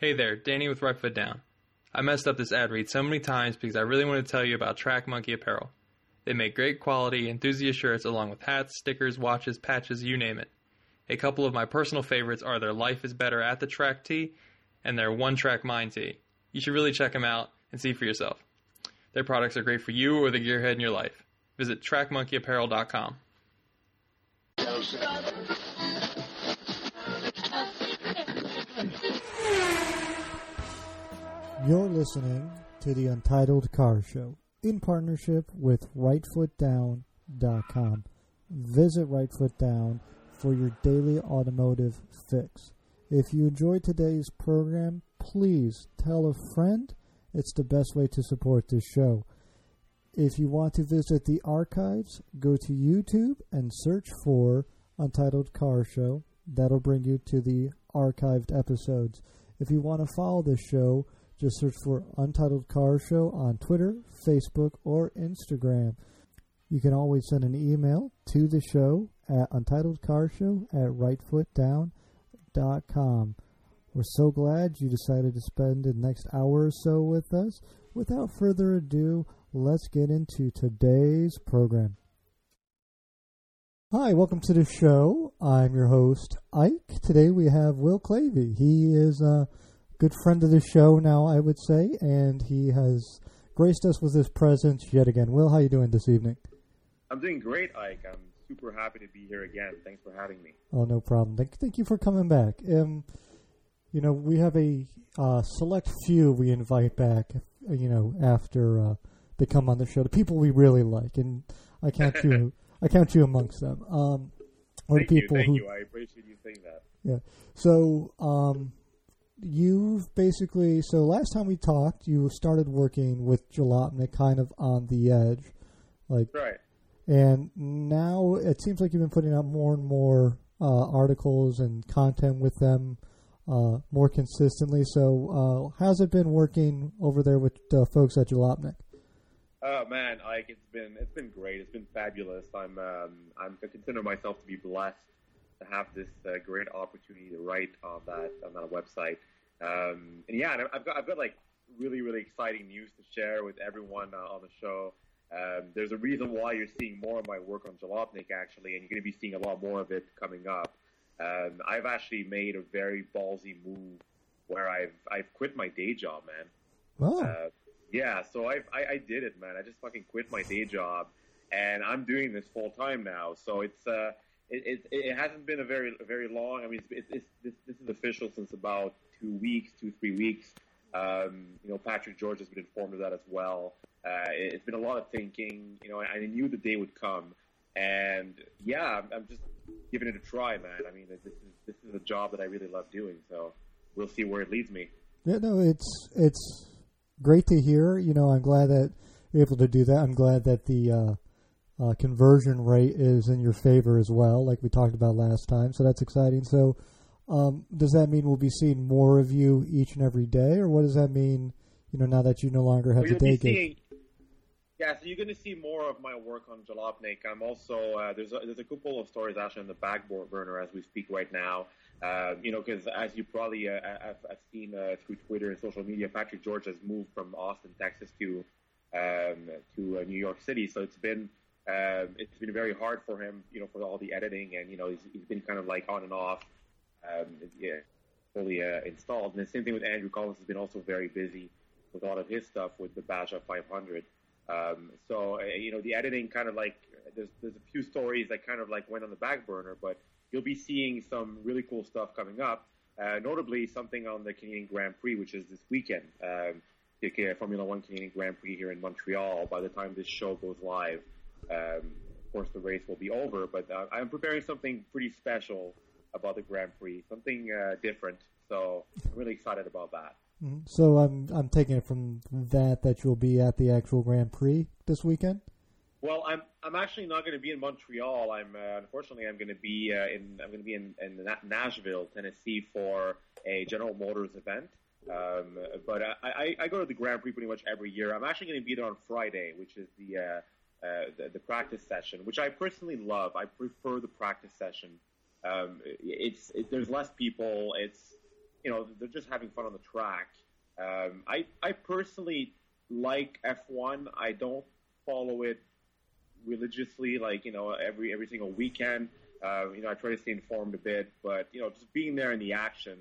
Hey there, Danny with Right Foot Down. I messed up this ad read so many times because I really want to tell you about Track Monkey Apparel. They make great quality enthusiast shirts along with hats, stickers, watches, patches, you name it. A couple of my personal favorites are their Life is Better at the Track tee and their One Track Mind tee. You should really check them out and see for yourself. Their products are great for you or the gearhead in your life. Visit trackmonkeyapparel.com. You're listening to the Untitled Car Show in partnership with RightFootDown.com. Visit RightFootDown for your daily automotive fix. If you enjoyed today's program, please tell a friend. It's the best way to support this show. If you want to visit the archives, go to YouTube and search for Untitled Car Show. That'll bring you to the archived episodes. If you want to follow this show, just search for Untitled Car Show on Twitter, Facebook, or Instagram. You can always send an email to the show at untitledcarshow at rightfootdown.com. We're so glad you decided to spend the next hour or so with us. Without further ado, let's get into today's program. Hi, welcome to the show. I'm your host, Ike. Today we have Will Clavey. He is a good friend of the show now, I would say, and he has graced us with his presence yet again. Will, how are you doing this evening? I'm doing great, Ike. I'm super happy to be here again. Thanks for having me. Oh, no problem. Thank, thank you for coming back. Um, you know, we have a uh, select few we invite back, you know, after uh, they come on the show. The people we really like, and I count you, I count you amongst them. Um, or thank people you, thank who, you. I appreciate you saying that. Yeah. So, um, you've basically so last time we talked, you started working with Jalopnik kind of on the edge, like right. And now it seems like you've been putting out more and more uh, articles and content with them uh, more consistently. So, uh, how's it been working over there with folks at Jalopnik? Oh man, like it's been it's been great. It's been fabulous. I'm um, I'm I consider myself to be blessed to have this uh, great opportunity to write on that on that website. Um, and yeah, and I've got I've got like really really exciting news to share with everyone uh, on the show. Um, there's a reason why you're seeing more of my work on Jalopnik actually, and you're going to be seeing a lot more of it coming up. Um, I've actually made a very ballsy move where I've I've quit my day job, man. Wow. Uh, yeah, so I've, I I did it, man. I just fucking quit my day job, and I'm doing this full time now. So it's uh it, it, it hasn't been a very very long. I mean, it's, it's, this this is official since about two weeks, two three weeks. Um, you know, Patrick George has been informed of that as well. Uh, it, has been a lot of thinking. You know, I, I knew the day would come, and yeah, I'm, I'm just giving it a try, man. I mean, this is this is a job that I really love doing. So we'll see where it leads me. Yeah, no, it's it's great to hear. You know, I'm glad that you're able to do that. I'm glad that the uh, uh, conversion rate is in your favor as well, like we talked about last time. So that's exciting. So, um, does that mean we'll be seeing more of you each and every day, or what does that mean? You know, now that you no longer have well, the day gig. Yeah, so you're going to see more of my work on Jalopnik. I'm also uh, there's a, there's a couple of stories actually on the back burner as we speak right now. Uh, you know, because as you probably uh, have, have seen uh, through Twitter and social media, Patrick George has moved from Austin, Texas, to um, to uh, New York City. So it's been um, it's been very hard for him, you know, for all the editing, and you know, he's, he's been kind of like on and off, um, yeah, fully uh, installed. And the same thing with Andrew Collins has been also very busy with a lot of his stuff with the Baja 500. Um, so uh, you know, the editing kind of like there's there's a few stories that kind of like went on the back burner, but you'll be seeing some really cool stuff coming up. Uh, notably, something on the Canadian Grand Prix, which is this weekend. Um, the Formula One Canadian Grand Prix here in Montreal. By the time this show goes live, um, of course, the race will be over. But uh, I'm preparing something pretty special about the Grand Prix, something uh, different. So I'm really excited about that. Mm-hmm. So I'm I'm taking it from that that you'll be at the actual Grand Prix this weekend. Well, I'm I'm actually not going to be in Montreal. I'm uh, unfortunately I'm going to be uh, in I'm going to be in, in Nashville, Tennessee for a General Motors event. Um, but I, I, I, go to the Grand Prix pretty much every year. I'm actually going to be there on Friday, which is the, uh, uh, the, the practice session, which I personally love. I prefer the practice session. Um, it's it, there's less people. It's you know, they're just having fun on the track. Um, I I personally like F1. I don't follow it religiously, like you know, every every single weekend. Uh, you know, I try to stay informed a bit, but you know, just being there in the action,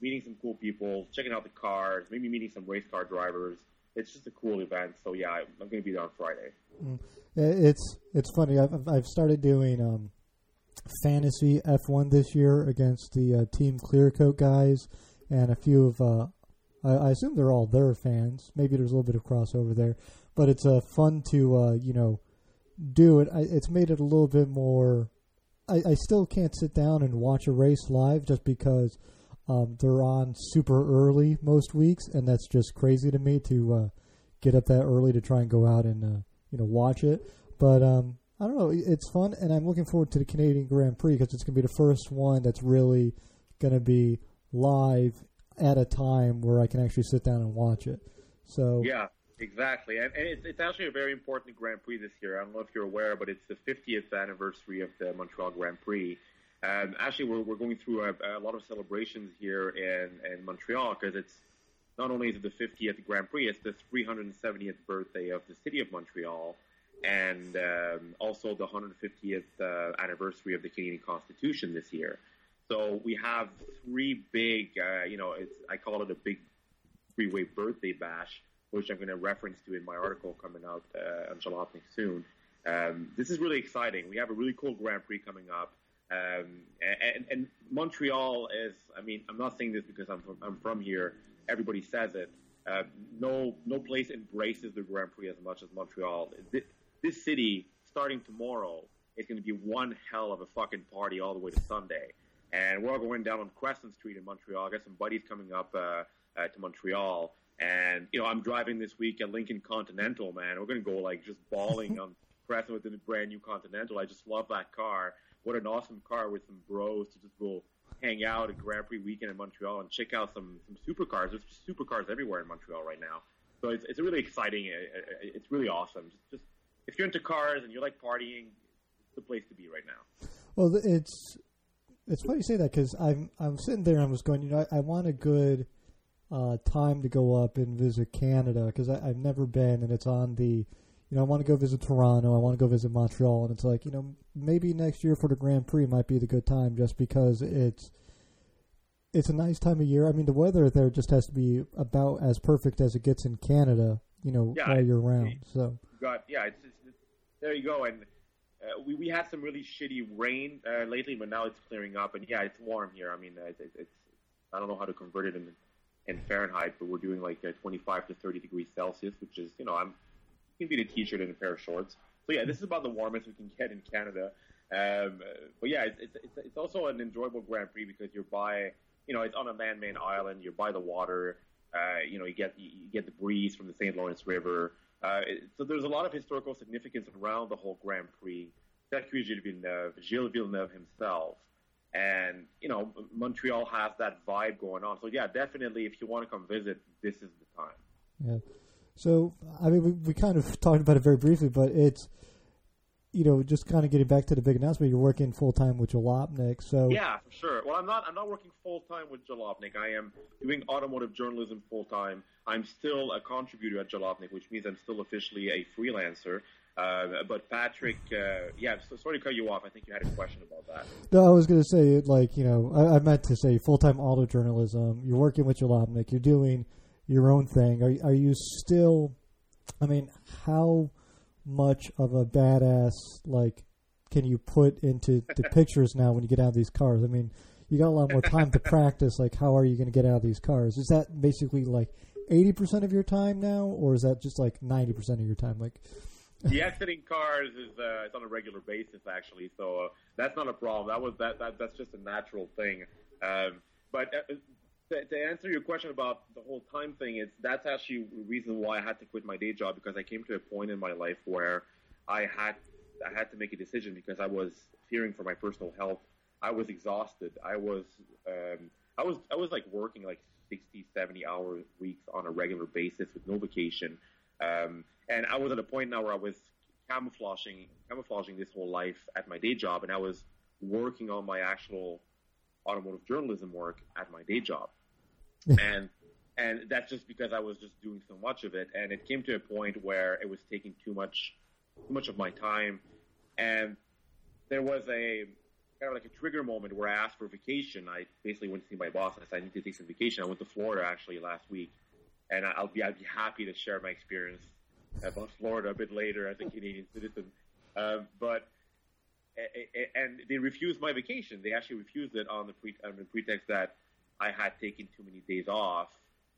meeting some cool people, checking out the cars, maybe meeting some race car drivers. It's just a cool event. So yeah, I'm going to be there on Friday. Mm. It's it's funny. I've I've started doing um, fantasy F1 this year against the uh, Team Clearcoat guys and a few of. Uh, I, I, assume they're all their fans. Maybe there's a little bit of crossover there, but it's uh, fun to uh, you know do it. I, it's made it a little bit more. I, I still can't sit down and watch a race live just because um, they're on super early most weeks, and that's just crazy to me to uh, get up that early to try and go out and uh, you know watch it. But um, I don't know, it's fun, and I'm looking forward to the Canadian Grand Prix because it's going to be the first one that's really going to be live at a time where I can actually sit down and watch it. So yeah, exactly, and, and it's, it's actually a very important Grand Prix this year. I don't know if you're aware, but it's the 50th anniversary of the Montreal Grand Prix. Um, actually, we're, we're going through a, a lot of celebrations here in, in Montreal because it's not only is it the 50th Grand Prix, it's the 370th birthday of the city of Montreal, and um, also the 150th uh, anniversary of the Canadian Constitution this year. So we have three big, uh, you know, it's, I call it a big three-way birthday bash, which I'm going to reference to in my article coming out uh, on Jalopnik soon. Um, this is really exciting. We have a really cool Grand Prix coming up. Um, and, and, Montreal is, I mean, I'm not saying this because I'm from, I'm from here. Everybody says it. Uh, no, no place embraces the Grand Prix as much as Montreal. This, this city, starting tomorrow, is going to be one hell of a fucking party all the way to Sunday. And we're all going down on Crescent Street in Montreal. I got some buddies coming up uh, uh, to Montreal. And, you know, I'm driving this week at Lincoln Continental, man. We're going to go, like, just bawling on Crescent with a brand new Continental. I just love that car what an awesome car with some bros to just go hang out at Grand Prix weekend in Montreal and check out some some supercars. There's supercars everywhere in Montreal right now, so it's it's really exciting. It's really awesome. Just, just if you're into cars and you like partying, it's the place to be right now. Well, it's it's funny you say that because I'm I'm sitting there and I was going, you know, I, I want a good uh, time to go up and visit Canada because I've never been, and it's on the you know, I want to go visit Toronto. I want to go visit Montreal, and it's like, you know, maybe next year for the Grand Prix might be the good time, just because it's it's a nice time of year. I mean, the weather there just has to be about as perfect as it gets in Canada, you know, yeah, all year round. So, got yeah, it's, it's, it's, there you go. And uh, we we had some really shitty rain uh, lately, but now it's clearing up, and yeah, it's warm here. I mean, uh, it's, it's I don't know how to convert it in in Fahrenheit, but we're doing like uh, 25 to 30 degrees Celsius, which is you know I'm can beat a t-shirt and a pair of shorts. So yeah, this is about the warmest we can get in Canada. Um, but yeah, it's, it's, it's also an enjoyable Grand Prix because you're by, you know, it's on a man-made island. You're by the water. Uh, you know, you get you get the breeze from the St. Lawrence River. Uh, so there's a lot of historical significance around the whole Grand Prix. Circuit Villeneuve, Gilles Villeneuve himself, and you know, Montreal has that vibe going on. So yeah, definitely, if you want to come visit, this is the time. Yeah. So, I mean, we, we kind of talked about it very briefly, but it's, you know, just kind of getting back to the big announcement. You're working full time with Jalopnik, so yeah, for sure. Well, I'm not. I'm not working full time with Jalopnik. I am doing automotive journalism full time. I'm still a contributor at Jalopnik, which means I'm still officially a freelancer. Uh, but Patrick, uh, yeah, so sorry to cut you off. I think you had a question about that. No, I was going to say, like, you know, I, I meant to say full time auto journalism. You're working with Jalopnik. You're doing your own thing. Are are you still? I mean, how much of a badass like can you put into the pictures now when you get out of these cars? I mean, you got a lot more time to practice. Like, how are you going to get out of these cars? Is that basically like eighty percent of your time now, or is that just like ninety percent of your time? Like, the exiting cars is uh, it's on a regular basis actually, so uh, that's not a problem. That was that, that that's just a natural thing. Um, but uh, to, to, answer your question about the whole time thing, it's that's actually the reason why I had to quit my day job because I came to a point in my life where I had I had to make a decision because I was fearing for my personal health. I was exhausted. I was um, I was I was like working like 60, 70 hour weeks on a regular basis with no vacation. Um, and I was at a point now where I was camouflaging camouflaging this whole life at my day job, and I was working on my actual automotive journalism work at my day job. and and that's just because I was just doing so much of it, and it came to a point where it was taking too much too much of my time, and there was a kind of like a trigger moment where I asked for vacation. I basically went to see my boss and I said I need to take some vacation. I went to Florida actually last week, and I'll be I'd be happy to share my experience about Florida a bit later as a Canadian citizen. Um, but and they refused my vacation. They actually refused it on the pre, on the pretext that I had taken too many days off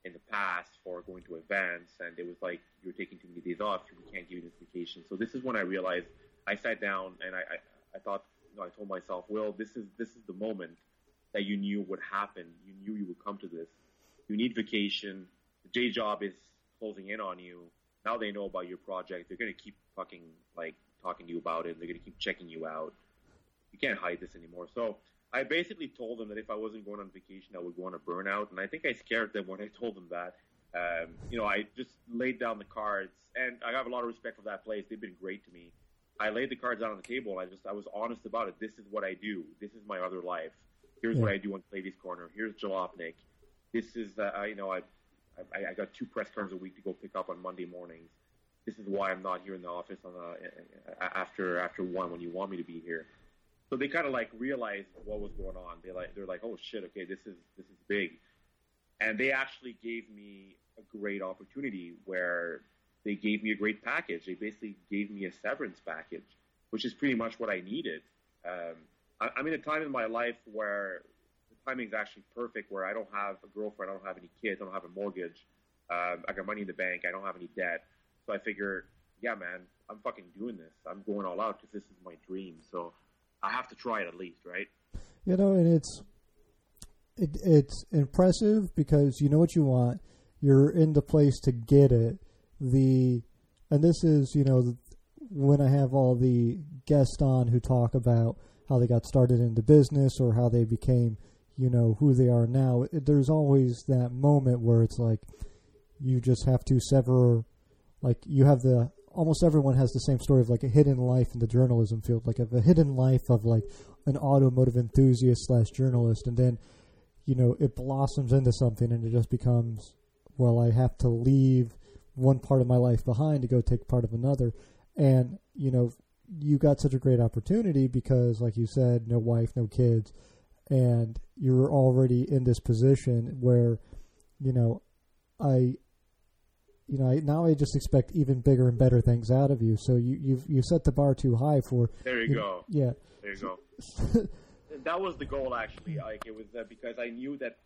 in the past for going to events, and it was like you're taking too many days off, we can't give you this vacation. So this is when I realized I sat down and I, I, I thought, you know, I told myself, well, this is this is the moment that you knew would happen. You knew you would come to this. You need vacation. The J job is closing in on you. Now they know about your project. They're gonna keep fucking like talking to you about it. They're gonna keep checking you out. You can't hide this anymore. So I basically told them that if I wasn't going on vacation, I would go on a burnout, and I think I scared them when I told them that. Um, you know, I just laid down the cards, and I have a lot of respect for that place. They've been great to me. I laid the cards out on the table. I just I was honest about it. This is what I do. This is my other life. Here's yeah. what I do on Ladies Corner. Here's Jalopnik. This is uh, you know I, I I got two press cards a week to go pick up on Monday mornings. This is why I'm not here in the office on a, after after one when you want me to be here. So they kind of like realized what was going on. They like they're like, oh shit, okay, this is this is big, and they actually gave me a great opportunity where they gave me a great package. They basically gave me a severance package, which is pretty much what I needed. Um, I, I'm in a time in my life where the timing is actually perfect, where I don't have a girlfriend, I don't have any kids, I don't have a mortgage, um, I got money in the bank, I don't have any debt. So I figure, yeah, man, I'm fucking doing this. I'm going all out because this is my dream. So I have to try it at least, right? You know, and it's it, it's impressive because you know what you want. You're in the place to get it. The and this is you know when I have all the guests on who talk about how they got started into business or how they became you know who they are now. There's always that moment where it's like you just have to sever like you have the almost everyone has the same story of like a hidden life in the journalism field, like a, hidden life of like an automotive enthusiast slash journalist, and then you know it blossoms into something, and it just becomes well, I have to leave one part of my life behind to go take part of another, and you know you got such a great opportunity because, like you said, no wife, no kids, and you're already in this position where you know I you know, now I just expect even bigger and better things out of you. So you you've you set the bar too high for. There you, you go. Yeah. There you go. that was the goal, actually. Like it was uh, because I knew that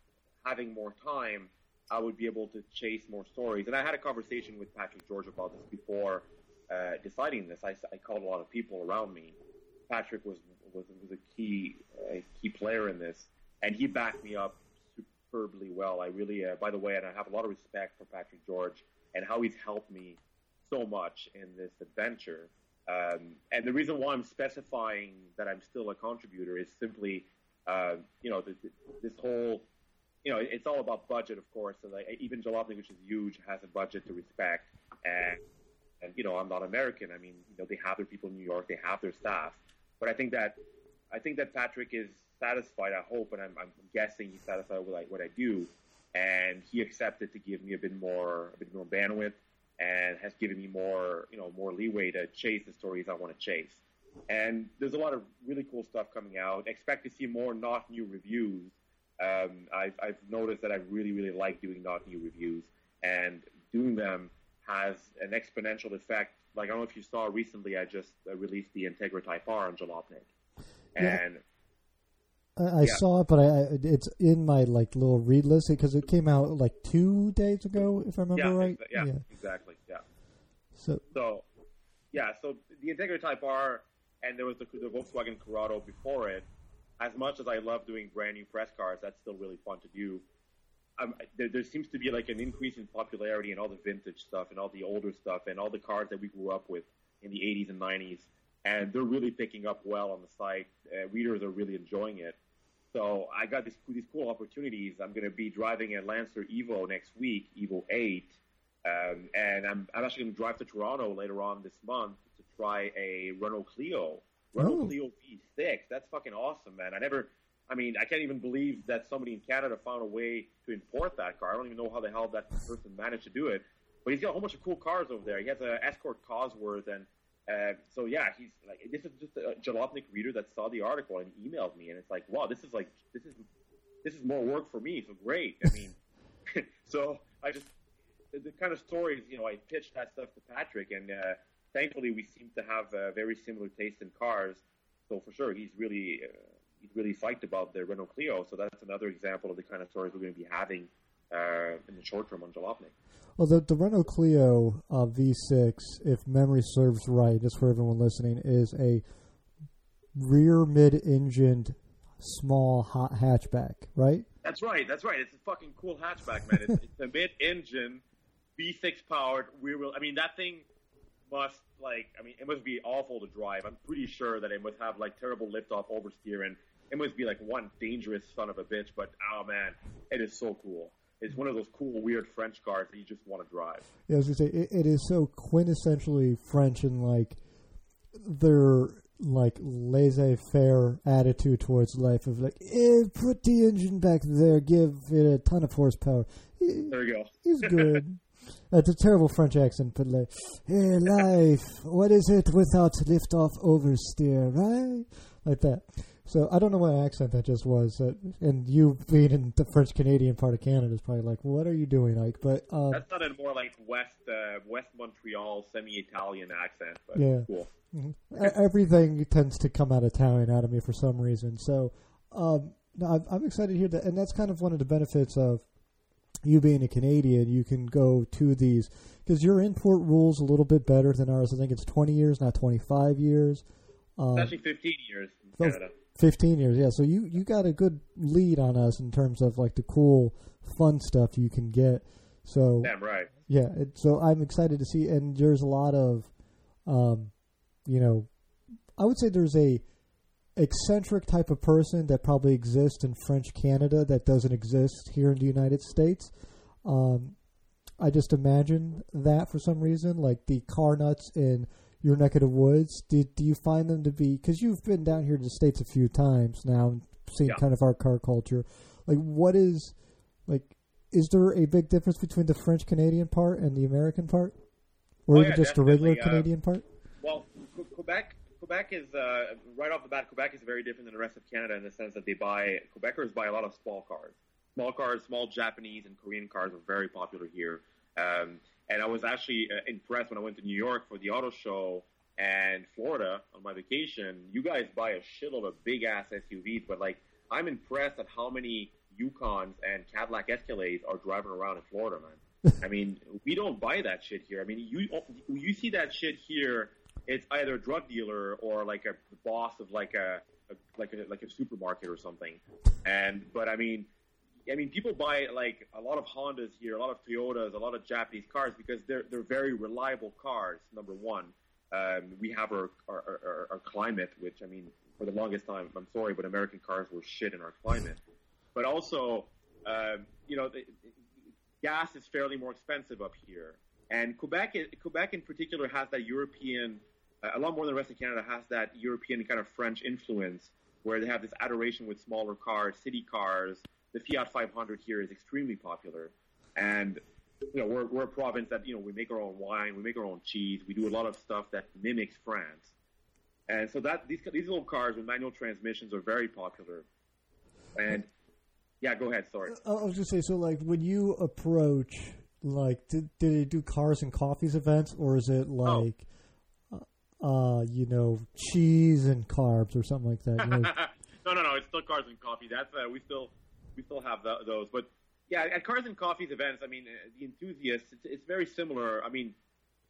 having more time, I would be able to chase more stories. And I had a conversation with Patrick George about this before uh, deciding this. I, I called a lot of people around me. Patrick was was was a key a key player in this, and he backed me up superbly well. I really, uh, by the way, and I have a lot of respect for Patrick George and how he's helped me so much in this adventure. Um, and the reason why I'm specifying that I'm still a contributor is simply, uh, you know, the, this whole, you know, it's all about budget, of course. And like, even Jalopnik, which is huge, has a budget to respect. And, and, you know, I'm not American. I mean, you know, they have their people in New York, they have their staff. But I think that, I think that Patrick is satisfied, I hope, and I'm, I'm guessing he's satisfied with like, what I do and he accepted to give me a bit more a bit more bandwidth and has given me more you know more leeway to chase the stories I want to chase. And there's a lot of really cool stuff coming out. Expect to see more not new reviews. Um, I've, I've noticed that I really really like doing not new reviews, and doing them has an exponential effect. Like I don't know if you saw recently, I just uh, released the Integra Type R on Jalopnik, and I, I yeah. saw it, but I, it's in my like little read list because it came out like two days ago, if I remember yeah, right. Exa- yeah, yeah, exactly. Yeah. So. So, yeah. So the Integra Type R, and there was the, the Volkswagen Corrado before it. As much as I love doing brand new press cars, that's still really fun to do. Um, there, there, seems to be like an increase in popularity in all the vintage stuff and all the older stuff and all the cars that we grew up with in the 80s and 90s. And they're really picking up well on the site. Uh, readers are really enjoying it. So I got these these cool opportunities. I'm going to be driving a Lancer Evo next week, Evo 8, um, and I'm I'm actually going to drive to Toronto later on this month to try a Renault Clio, Renault oh. Clio V6. That's fucking awesome, man. I never. I mean, I can't even believe that somebody in Canada found a way to import that car. I don't even know how the hell that person managed to do it. But he's got a whole bunch of cool cars over there. He has an Escort Cosworth, and uh, so yeah, he's like this is just a Jalopnik reader that saw the article and emailed me, and it's like, wow, this is like this is this is more work for me. So great. I mean, so I just the, the, kind of stories you know I pitched that stuff to Patrick, and uh, thankfully we seem to have a very similar taste in cars. So for sure, he's really uh, he's really psyched about the Renault Clio. So that's another example of the kind of stories we're going to be having uh, in the short term on Jalopnik. Well, the, the Renault Clio uh, V6, if memory serves right, just for everyone listening, is a rear mid-engined small hot hatchback, right? That's right. That's right. It's a fucking cool hatchback, man. it's, it's a mid-engine V6 powered rear wheel. I mean, that thing must like. I mean, it must be awful to drive. I'm pretty sure that it must have like terrible lift-off oversteer, and it must be like one dangerous son of a bitch. But oh man, it is so cool it's one of those cool, weird French cars that you just want to drive. Yeah, I was gonna say it, it is so quintessentially French and like their like laissez-faire attitude towards life of like, eh, put the engine back there, give it a ton of horsepower. There you go. He's good. That's a terrible French accent, but like, hey, life, what is it without lift-off oversteer, right? Like that. So I don't know what accent that just was, uh, and you being in the French Canadian part of Canada is probably like, "What are you doing, Ike?" But um, that's not a more like West uh, West Montreal semi-Italian accent, but yeah, cool. Mm-hmm. Everything tends to come out Italian out of me for some reason. So um, no, I'm excited to hear that, and that's kind of one of the benefits of you being a Canadian. You can go to these because your import rules a little bit better than ours. I think it's 20 years, not 25 years. Um, it's actually 15 years in Canada. 15 years, yeah. So you, you got a good lead on us in terms of like the cool, fun stuff you can get. So damn right. Yeah. It, so I'm excited to see, and there's a lot of, um, you know, I would say there's a eccentric type of person that probably exists in French Canada that doesn't exist here in the United States. Um, I just imagine that for some reason, like the car nuts in your neck of the woods, do, do you find them to be because you've been down here to the states a few times now and seen yeah. kind of our car culture? Like, what is like? Is there a big difference between the French Canadian part and the American part, or oh, even yeah, just the regular uh, Canadian part? Well, Quebec Quebec is uh, right off the bat. Quebec is very different than the rest of Canada in the sense that they buy Quebecers buy a lot of small cars. Small cars, small Japanese and Korean cars are very popular here. Um, and I was actually uh, impressed when I went to New York for the auto show and Florida on my vacation. You guys buy a shitload of big ass SUVs, but like I'm impressed at how many Yukons and Cadillac Escalades are driving around in Florida, man. I mean, we don't buy that shit here. I mean, you you see that shit here. It's either a drug dealer or like a boss of like a, a like a like a supermarket or something. And but I mean, I mean, people buy like a lot of Hondas here, a lot of Toyotas, a lot of Japanese cars because they're they're very reliable cars. Number one, um, we have our our, our our climate, which I mean, for the longest time, I'm sorry, but American cars were shit in our climate. But also, um, you know, the, gas is fairly more expensive up here, and Quebec Quebec in particular has that European, uh, a lot more than the rest of Canada has that European kind of French influence, where they have this adoration with smaller cars, city cars the Fiat 500 here is extremely popular, and you know we're we're a province that you know we make our own wine, we make our own cheese, we do a lot of stuff that mimics France, and so that these these little cars with manual transmissions are very popular, and yeah, go ahead. Sorry, I was just say so like when you approach like did, did they do cars and coffees events or is it oh. like oh. uh you know cheese and carbs or something like that? You know? no, no, no. It's still cars and coffee. That's uh, we still we still have the, those. But yeah, at Cars and Coffees events, I mean, uh, the enthusiasts, it's, it's very similar. I mean,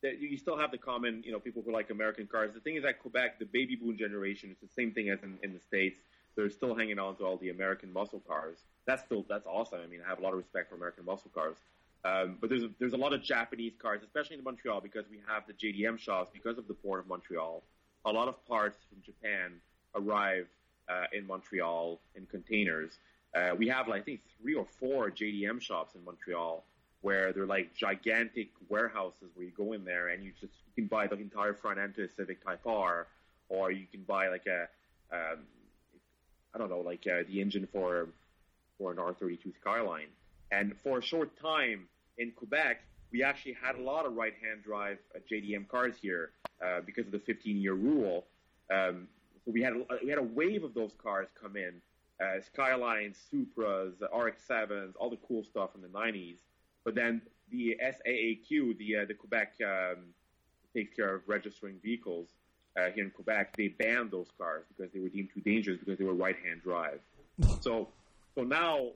you still have the common, you know, people who like American cars. The thing is, at Quebec, the baby boom generation it's the same thing as in, in the states. They're still hanging on to all the American muscle cars. That's still that's awesome. I mean, I have a lot of respect for American muscle cars. Um, but there's a, there's a lot of Japanese cars, especially in Montreal, because we have the JDM shops because of the port of Montreal. A lot of parts from Japan arrive uh, in Montreal in containers. Uh, we have, I think, three or four JDM shops in Montreal where they're like gigantic warehouses where you go in there and you just you can buy the entire front end to a Civic Type R, or you can buy like a um, I don't know, like uh, the engine for for an R32 Skyline. And for a short time in Quebec, we actually had a lot of right-hand drive uh, JDM cars here uh, because of the 15-year rule. Um, so we had a, we had a wave of those cars come in, uh, Skylines, Supras, RX-7s, all the cool stuff from the 90s. But then the SAAQ, the uh, the Quebec um, takes care of registering vehicles uh, here in Quebec, they banned those cars because they were deemed too dangerous because they were right-hand drive. so so now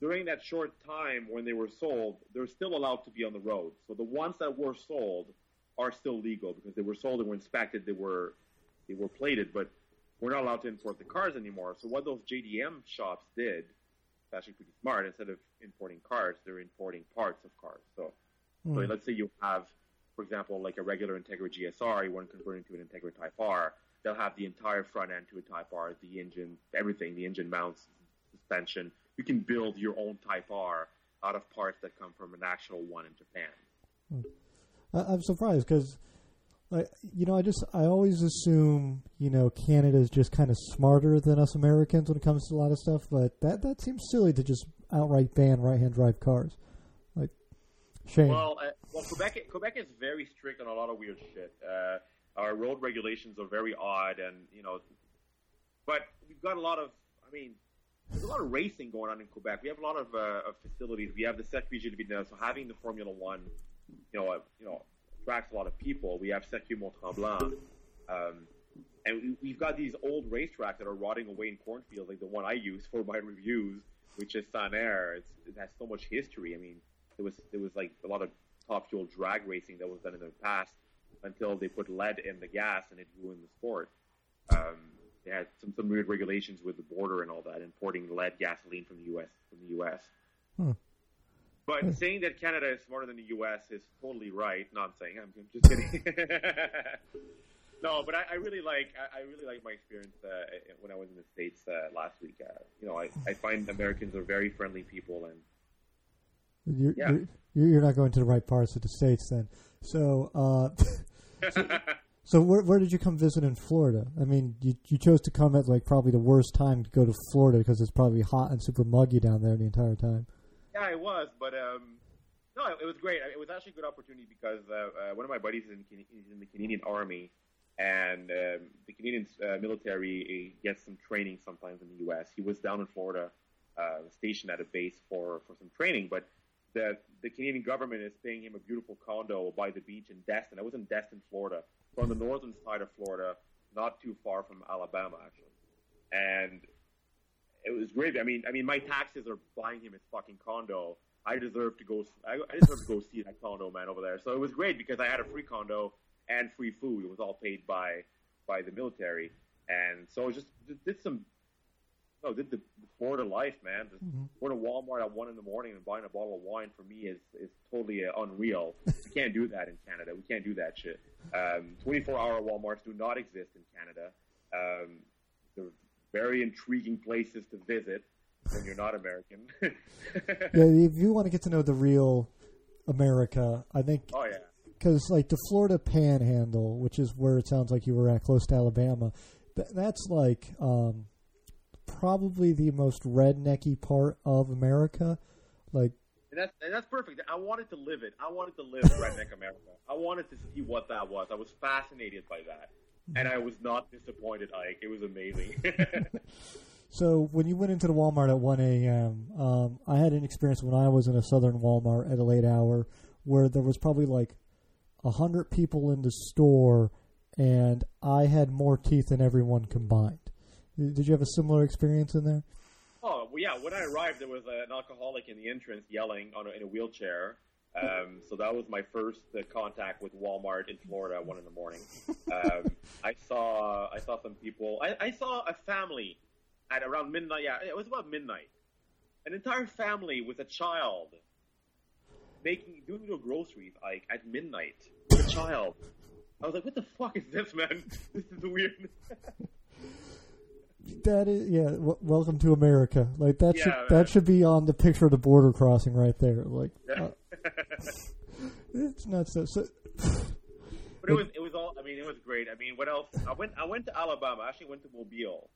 during that short time when they were sold, they're still allowed to be on the road. So the ones that were sold are still legal because they were sold and were inspected, they were they were plated, but we're not allowed to import the cars anymore. So what those JDM shops did, it's actually pretty smart. Instead of importing cars, they're importing parts of cars. So, Hmm. so let's say you have, for example, like a regular Integra GSR, you want to convert it to an Integra Type R. They'll have the entire front end to a Type R, the engine, everything, the engine mounts, suspension. You can build your own Type R out of parts that come from an actual one in Japan. I, I'm surprised because, like, you know, I just I always assume you know Canada is just kind of smarter than us Americans when it comes to a lot of stuff, but that that seems silly to just outright ban right-hand drive cars. Like, shame. Well, uh, well, Quebec Quebec is very strict on a lot of weird shit. Uh, our road regulations are very odd, and you know, but we've got a lot of. I mean, there's a lot of racing going on in Quebec. We have a lot of, uh, of facilities. We have the Circuit Villeneuve, so having the Formula One, you know, uh, you know, attracts a lot of people. We have Circuit Mont Tremblant, um, and we, we've got these old racetracks that are rotting away in cornfields, like the one I use for my reviews, which is Sanair. It's, it has so much history. I mean, there was there was like a lot of top fuel drag racing that was done in the past until they put lead in the gas and it ruined the sport. Um, they had some, some weird regulations with the border and all that, importing lead gasoline from the U.S. from the U.S. Hmm. But saying that Canada is smarter than the U.S. is totally right. No, I'm saying I'm just kidding. no, but I, I really like I, I really like my experience uh, when I was in the states uh, last week. Uh, you know, I, I find Americans are very friendly people, and You're, Yeah. you're, you're not going to the right parts of the states then. So, uh, so where, where did you come visit in Florida? I mean, you, you chose to come at like probably the worst time to go to Florida because it's probably hot and super muggy down there the entire time. Yeah, it was, but um, no, it, it was great. It was actually a good opportunity because uh, uh, one of my buddies is in, is in the Canadian Army, and um, the Canadian uh, military gets some training sometimes in the U.S. He was down in Florida, uh, stationed at a base for, for some training, but the the Canadian government is paying him a beautiful condo by the beach in Destin. I was in Destin, Florida, from the northern side of Florida, not too far from Alabama, actually, and it was great. I mean, I mean, my taxes are buying him his fucking condo. I deserve to go. I, I deserve to go see that condo, man, over there. So it was great because I had a free condo and free food. It was all paid by by the military, and so I just did, did some. No, did the, the Florida life, man. Just Mhm. going to Walmart at one in the morning and buying a bottle of wine for me is is totally uh, unreal. we can't do that in Canada. We can't do that shit. Um, 24 hour WalMarts do not exist in Canada. Um, they're very intriguing places to visit when you're not American. Yeah, if you want to get to know the real America, I think oh yeah. because like the Florida Panhandle, which is where it sounds like you were at, close to Alabama, th- that's like um, probably the most rednecky part of America. Like, And that's and that's perfect. I wanted to live it. I wanted to live redneck America. I wanted to see what that was. I was fascinated by that, and I was not disappointed. Ike, it was amazing. so when you went into the Walmart at 1 a.m., um, I had an experience when I was in a southern Walmart at a late hour where there was probably like a hundred people in the store, and I had more teeth than everyone combined. Did you have a similar experience in there? oh well, yeah. When I arrived, there was an alcoholic in the entrance yelling on a, in a wheelchair. Um, so that was my first uh, contact with Walmart in Florida at one in the morning. Um, I saw I saw some people. I, I saw a family at around midnight. Yeah, it was about midnight. An entire family with a child making doing their groceries like at midnight with a child. I was like, "What the fuck is this, man? This is weird." That is, yeah. W- welcome to America. Like that should Yeah, man. that should be on the picture of the border crossing right there. Like, Yeah. uh, it's not so. so But it was it was all. I mean, it was great. I mean, what else? I went I went to Alabama. I actually went to Mobile,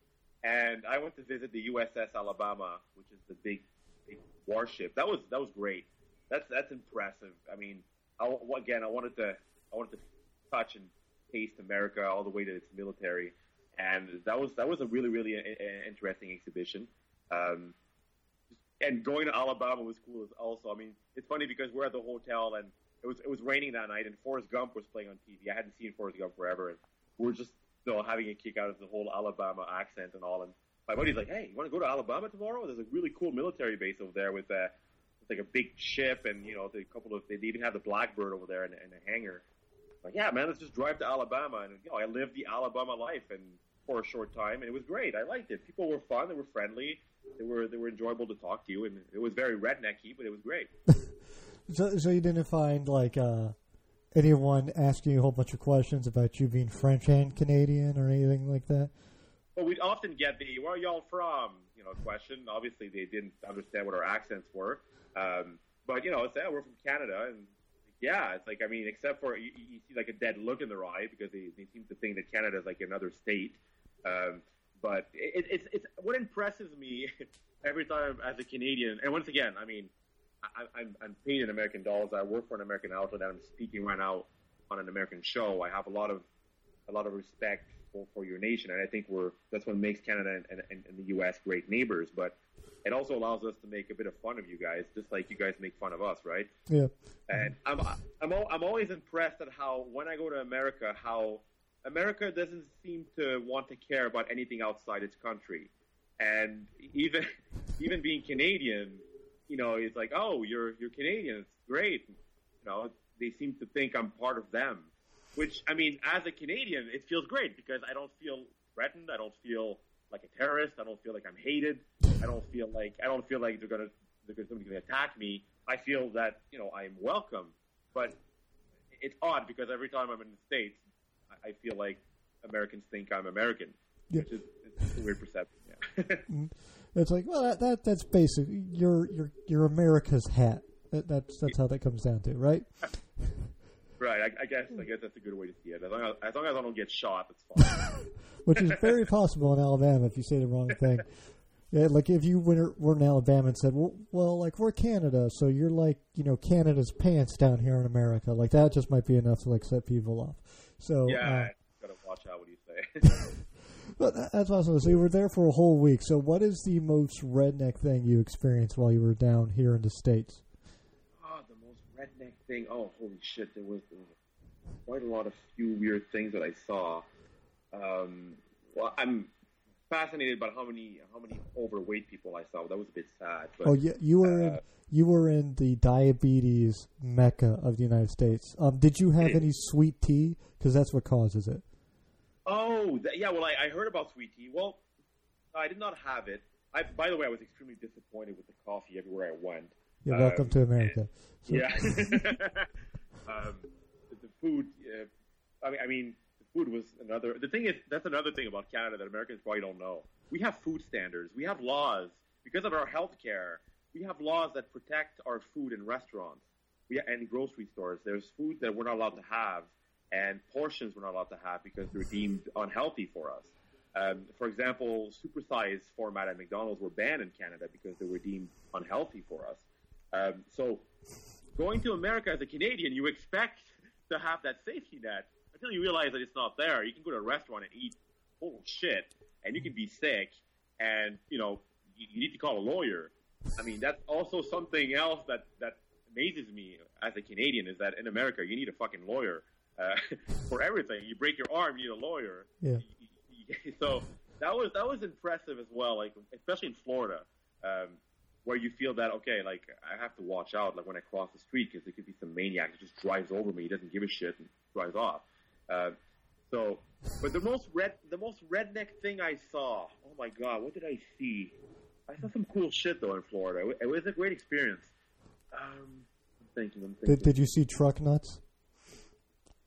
and I went to visit the USS Alabama, which is the big, big warship. That was that was great. That's that's impressive. I mean, I, again, I wanted to I wanted to touch and taste America all the way to its military, and that was that was a really really a, a interesting exhibition. Um, and going to Alabama was cool as also. I mean, it's funny because we're at the hotel and it was it was raining that night, and Forrest Gump was playing on TV. I hadn't seen Forrest Gump forever, and we are just you know having a kick out of the whole Alabama accent and all. And my buddy's like, "Hey, you want to go to Alabama tomorrow? There's a really cool military base over there with uh, with like a big ship, and you know, the couple of they even have the Blackbird over there in, in a hangar." I'm like, yeah, man, let's just drive to Alabama, and you know, I lived the Alabama life, and for a short time, and it was great. I liked it. People were fun. They were friendly. They were they were enjoyable to talk to you, and it was very rednecky, but it was great. so, so you didn't find like uh, anyone asking you a whole bunch of questions about you being French and Canadian or anything like that? Well, we'd often get the "Where are y'all from?" you know question. Obviously, they didn't understand what our accents were, um, but you know, it's yeah, we're from Canada, and yeah, it's like I mean, except for you, you see like a dead look in their eye because they, they seem to think that Canada is like another state. Um, but it, it's it's what impresses me every time as a Canadian. And once again, I mean, I, I'm I'm paid in American dollars. I work for an American outlet, and I'm speaking right now on an American show. I have a lot of a lot of respect for, for your nation, and I think we're that's what makes Canada and, and, and the U.S. great neighbors. But it also allows us to make a bit of fun of you guys, just like you guys make fun of us, right? Yeah. And I'm I'm I'm always impressed at how when I go to America, how America doesn't seem to want to care about anything outside its country. And even even being Canadian, you know, it's like, oh, you're you're Canadian, it's great. You know, they seem to think I'm part of them. Which I mean, as a Canadian, it feels great because I don't feel threatened. I don't feel like a terrorist. I don't feel like I'm hated. I don't feel like I don't feel like they're gonna they're gonna, somebody's gonna attack me. I feel that you know I'm welcome. But it's odd because every time I'm in the states, I feel like Americans think I'm American, yeah. which is it's a weird perception. Yeah. Mm. it's like, well, that, that that's basic. You're you're you're America's hat. That, that's that's how that comes down to, right? right. I, I, guess I guess that's a good way to see it. As long as, as, long as I don't get shot, that's fine. which is very possible in Alabama if you say the wrong thing. Yeah, like if you were, were in Alabama and said, well, well, like we're Canada, so you're like, you know, Canada's pants down here in America. Like that just might be enough to like set people off. So yeah, uh, gotta watch out what you say. but that's awesome. So you were there for a whole week. So what is the most redneck thing you experienced while you were down here in the states? Oh, the most redneck thing. Oh, holy shit! There was, there was quite a lot of few weird things that I saw. Um, well, I'm fascinated by how many how many overweight people I saw. That was a bit sad. But, oh, yeah, you were uh, in you were in the diabetes mecca of the United States. Um, did you have any sweet tea? Because that's what causes it. Oh, th- yeah. Well, I, I, heard about sweet tea. Well, I did not have it. I, by the way, I was extremely disappointed with the coffee everywhere I went. Yeah, um, welcome to America. So. Yeah. um, the, food. Uh, I mean, I mean, food was another. The thing is, that's another thing about Canada that Americans probably don't know. We have food standards. We have laws because of our health care we have laws that protect our food in restaurants we, and grocery stores. There's food that we're not allowed to have and portions we're not allowed to have because they're deemed unhealthy for us. Um, for example, supersize format at McDonald's were banned in Canada because they were deemed unhealthy for us. Um, so going to America as a Canadian, you expect to have that safety net until you realize that it's not there. You can go to a restaurant and eat whole shit, and you can be sick, and you know you, you need to call a lawyer. I mean, that's also something else that that amazes me as a Canadian is that in America you need a fucking lawyer uh, for everything. You break your arm, you need a lawyer. Yeah. So that was that was impressive as well. Like especially in Florida, um, where you feel that okay, like I have to watch out, like when I cross the street because there could be some maniac that just drives over me, he doesn't give a shit, and drives off. Uh, so, but the most red, the most redneck thing I saw. Oh my god, what did I see? I saw some cool shit though in Florida. It was a great experience. Um, I'm thinking. I'm thinking. Did, did you see truck nuts?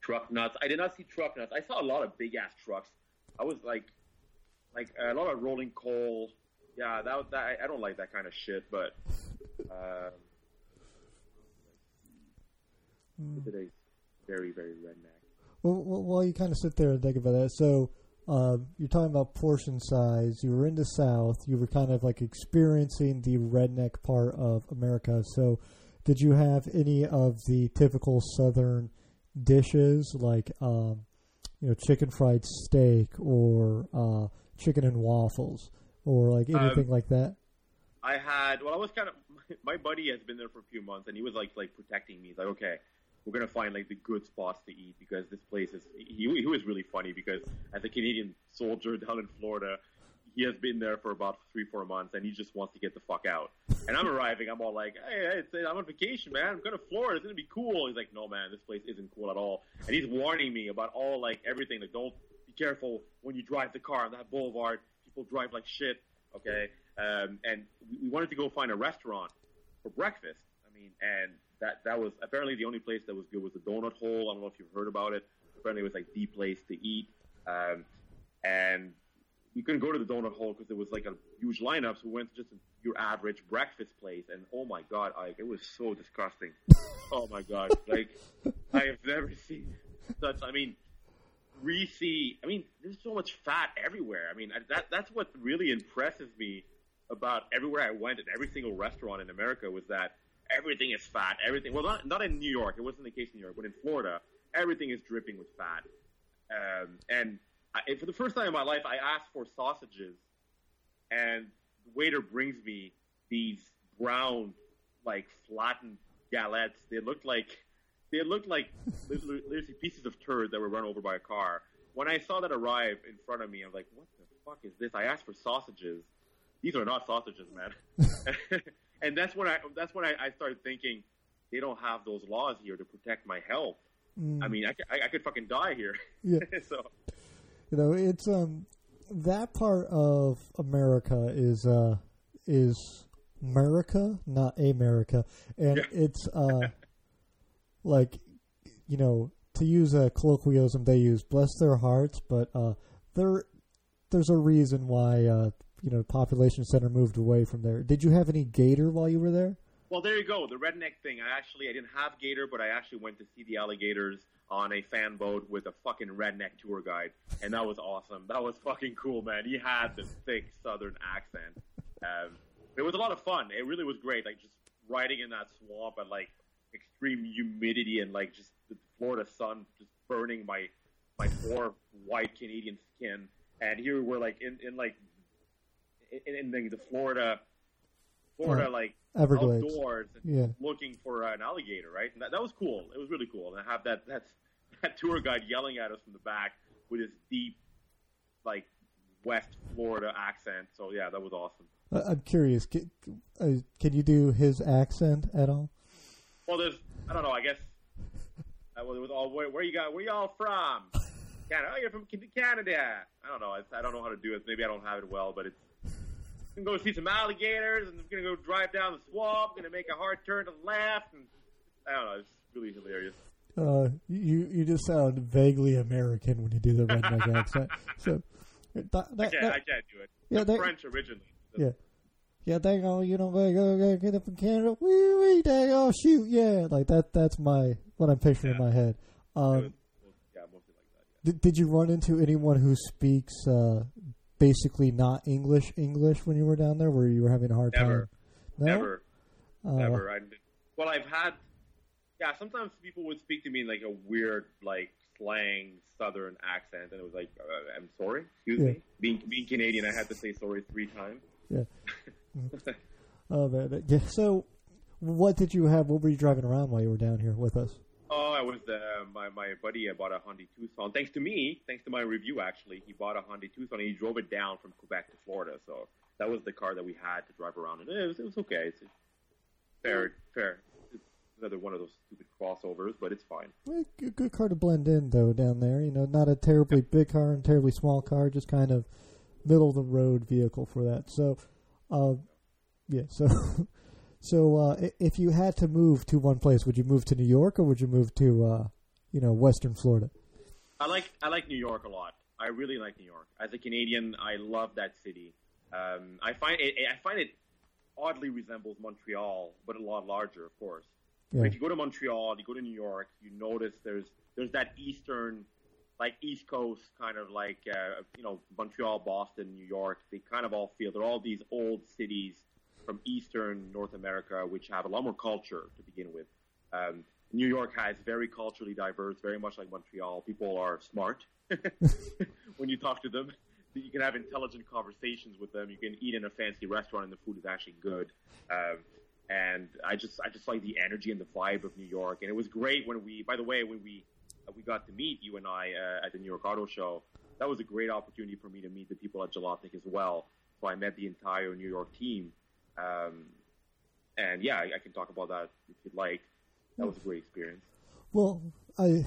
Truck nuts. I did not see truck nuts. I saw a lot of big ass trucks. I was like, like a lot of rolling coal. Yeah, that, that I don't like that kind of shit. But um, mm. very very redneck. Well, well, while you kind of sit there and think about that, so um, you're talking about portion size. You were in the South. You were kind of like experiencing the redneck part of America. So, did you have any of the typical Southern dishes like, um, you know, chicken fried steak or uh, chicken and waffles or like anything Um, like that? I had well, I was kind of my buddy has been there for a few months, and he was like like protecting me. He's like, okay, we're gonna find like the good spots to eat because this place is. He, he was really funny because as a Canadian soldier down in Florida, he has been there for about three four months, and he just wants to get the fuck out. And I'm arriving, I'm all like, hey, it's, I'm on vacation, man. I'm going to Florida. It's gonna be cool. He's like, no, man, this place isn't cool at all. And he's warning me about all like everything. Like, don't be careful when you drive the car on that boulevard. People drive like shit. Okay. Um, and we wanted to go find a restaurant for breakfast. I mean, and that that was apparently the only place that was good was the Donut Hole. I don't know if you've heard about it. Apparently, it was like the place to eat. Um, and we couldn't go to the Donut Hole because there was like a huge lineup. So we went to just your average breakfast place, and oh my god, I, it was so disgusting. oh my god, like I have never seen such. I mean, greasy. I mean, there's so much fat everywhere. I mean, that that's what really impresses me about everywhere I went and every single restaurant in America was that everything is fat. Everything. Well, not not in New York. It wasn't the case in New York, but in Florida, everything is dripping with fat. Um, and I, and for the first time in my life, I asked for sausages, and the waiter brings me these brown, like flattened galettes. They looked like they looked like literally literally pieces of turd that were run over by a car. When I saw that arrive in front of me, I'm like, "What the fuck is this?" I asked for sausages. These are not sausages, man. and that's when I that's when I, I started thinking they don't have those laws here to protect my health. Mm. I mean, I, I could fucking die here. Yeah. so you know it's um that part of america is uh is america not america and Yeah. it's uh like you know to use a colloquialism they use bless their hearts but uh there there's a reason why uh you know population center moved away from there did you have any gator while you were there Well, there you go. The redneck thing. I actually I didn't have gator, but I actually went to see the alligators on a fan boat with a fucking redneck tour guide, and that was awesome. That was fucking cool, man. He had the thick Southern accent. Um, it was a lot of fun. It really was great. Like just riding in that swamp and like extreme humidity and like just the Florida sun just burning my my poor white Canadian skin. And here we're like in in like in, in the, the Florida Florida Uh, like Everglades. outdoors Yeah. looking for an alligator, right? And that, that was cool. It was really cool. And I have that that that tour guide yelling at us from the back with his deep, like West Florida accent. So yeah, that was awesome. I- i'm curious can, uh, can you do his accent at all Well, there's I don't know. I guess I was, it was all where, where you got where y'all from? Canada. Oh, you're from Canada. I don't know. It's, I don't know how to do it. Maybe I don't have it well, but it's. I'm gonna go see some alligators, and I'm gonna go drive down the swamp. Gonna make a hard turn to the left, and I don't know. It's really hilarious. Uh, you you just sound vaguely American when you do the redneck accent. So that, that, I can't, that- I can't do it. yeah, they- French originally. yeah, yeah. They go, you know, they go, go get up from Canada. Wee wee, they go shoot. Yeah, like that. That's my what I'm picturing in my head. Was, Um, yeah, mostly like that. Yeah. did, did you run into anyone who speaks uh, basically not English English when you were down there, where you were having a hard Never. time? No? Never, Oh, never. I, well, I've had. Yeah, sometimes people would speak to me in like a weird, like slang Southern accent, and it was like, uh, "I'm sorry, excuse Yeah. me." Being being Canadian, I had to say sorry three times. Yeah. Oh man. Yeah. So, what did you have? What were you driving around while you were down here with us? Oh, I was uh, my my buddy. I bought a Hyundai Tucson. Thanks to me, thanks to my review. Actually, he bought a Hyundai Tucson and he drove it down from Quebec to Florida. So that was the car that we had to drive around, and it was, it was okay. It's fair, fair. It's another one of those stupid crossovers, but it's fine. Good, good car to blend in though down there. You know, not a terribly big car and terribly small car, just kind of middle of the road vehicle for that. So, uh, yeah. So, so uh, if you had to move to one place, would you move to New York or would you move to uh, you know Western Florida? I like I like New York a lot. I really like New York. As a Canadian, I love that city. Um, I find it I find it oddly resembles Montreal, but a lot larger, of course. Yeah. If you go to Montreal, you go to New York, you notice there's there's that eastern like East Coast, kind of like uh, you know Montreal, Boston, New York. They kind of all feel they're all these old cities from Eastern North America, which have a lot more culture to begin with. Um, New York has very culturally diverse, very much like Montreal. People are smart when you talk to them. You can have intelligent conversations with them. You can eat in a fancy restaurant, and the food is actually good. Um, and I just, I just like the energy and the vibe of New York. And it was great when we, by the way, when we uh, we got to meet you and I uh, at the New York Auto Show. That was a great opportunity for me to meet the people at Jalopnik as well. So I met the entire New York team. Um, and yeah, I, I can talk about that if you'd like. That was a great experience. Well, I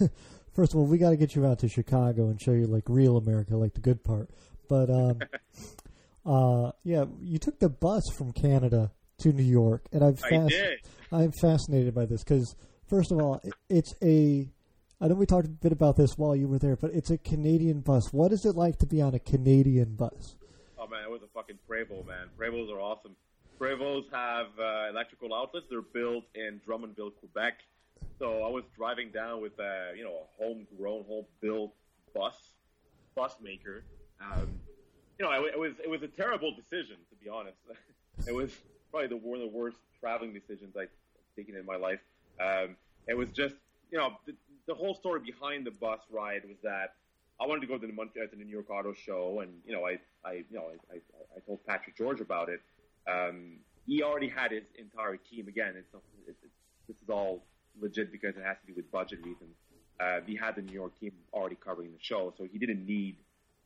first of all, we got to get you out to Chicago and show you like real America, like the good part. But um, uh, yeah, you took the bus from Canada to New York, and I'm did. I'm fascinated by this because first of all, it- it's a I know we talked a bit about this while you were there, but it's a Canadian bus. What is it like to be on a Canadian bus? Man, it was a fucking Prevost, man. Prevosts are awesome. Prevosts have uh, electrical outlets. They're built in Drummondville, Quebec. So I was driving down with uh, you know a homegrown, home-built bus bus maker. Um, you know, it, it was it was a terrible decision to be honest. it was probably the one of the worst traveling decisions I've taken in my life. Um, it was just you know the, the whole story behind the bus ride was that I wanted to go to the, Mon- uh, the New York Auto Show, and you know, I, I you know, I, I, I told Patrick George about it. Um, he already had his entire team. Again, it's, it's, it's this is all legit because it has to do with budget reasons. Uh, he had the New York team already covering the show, so he didn't need.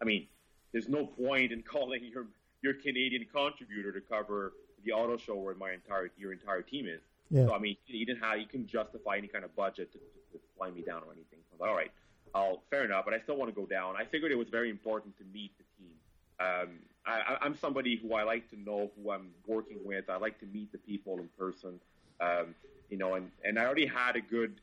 I mean, there's no point in calling your your Canadian contributor to cover the auto show where my entire your entire team is. Yeah. So I mean, he didn't have, he couldn't justify any kind of budget to, to, to fly me down or anything. So I was like, all right, I'll fair enough, but I still want to go down. I figured it was very important to meet the team. Um, I- I'm somebody who I like to know who I'm working with. I like to meet the people in person. Um, you know, and, and I already had a good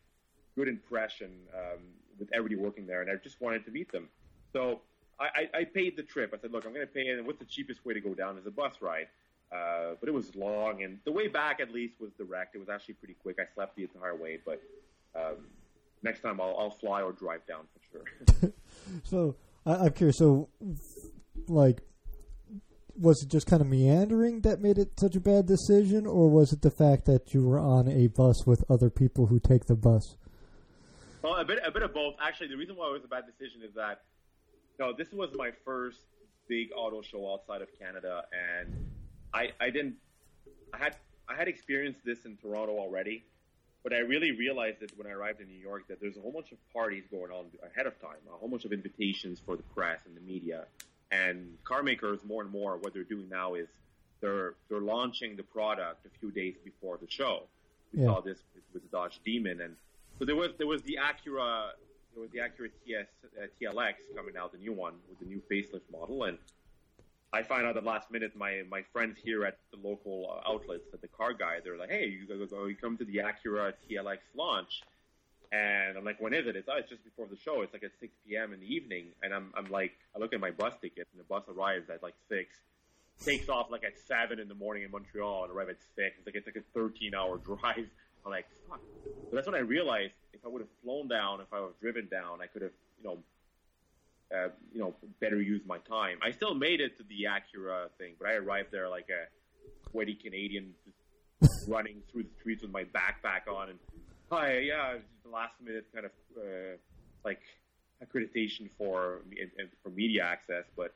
good impression um, with everybody working there, and I just wanted to meet them. So I, I, I paid the trip. I said, look, I'm going to pay it, and what's the cheapest way to go down is a bus ride. Uh, but it was long, and the way back at least was direct. It was actually pretty quick. I slept the entire way, but um, next time I'll, I'll fly or drive down for sure. So I, I'm curious. So, like, was it just kind of meandering that made it such a bad decision, or was it the fact that you were on a bus with other people who take the bus? Well, a bit, a bit of both. Actually, the reason why it was a bad decision is that, know, this was my first big auto show outside of Canada, and I, I didn't, I had, I had experienced this in Toronto already, but I really realized that when I arrived in New York that there's a whole bunch of parties going on ahead of time, a whole bunch of invitations for the press and the media, and car makers more and more. What they're doing now is they're they're launching the product a few days before the show. We Yeah. saw this with, with the Dodge Demon, and so there was there was the Acura there was the Acura TS uh, TLX coming out, the new one with the new facelift model, and I find out at last minute my my friends here at the local uh, outlets at the car guy they're like, hey, you go, go, you come to the Acura TLX launch, and I'm like, when is it? It's, oh, it's just before the show. It's like at 6 p.m. in the evening, and I'm I'm like, I look at my bus ticket, and the bus arrives at like six. Takes off like at seven in the morning in Montreal and arrive at six. It's like it's like a 13 hour drive. I'm like, fuck. So that's when I realized if I would have flown down, if I would have driven down, I could have, you know, uh, you know, better use my time. I still made it to the Acura thing, but I arrived there like a sweaty Canadian, running through the streets with my backpack on, and hi, yeah, last minute kind of uh, like accreditation for for media access, but.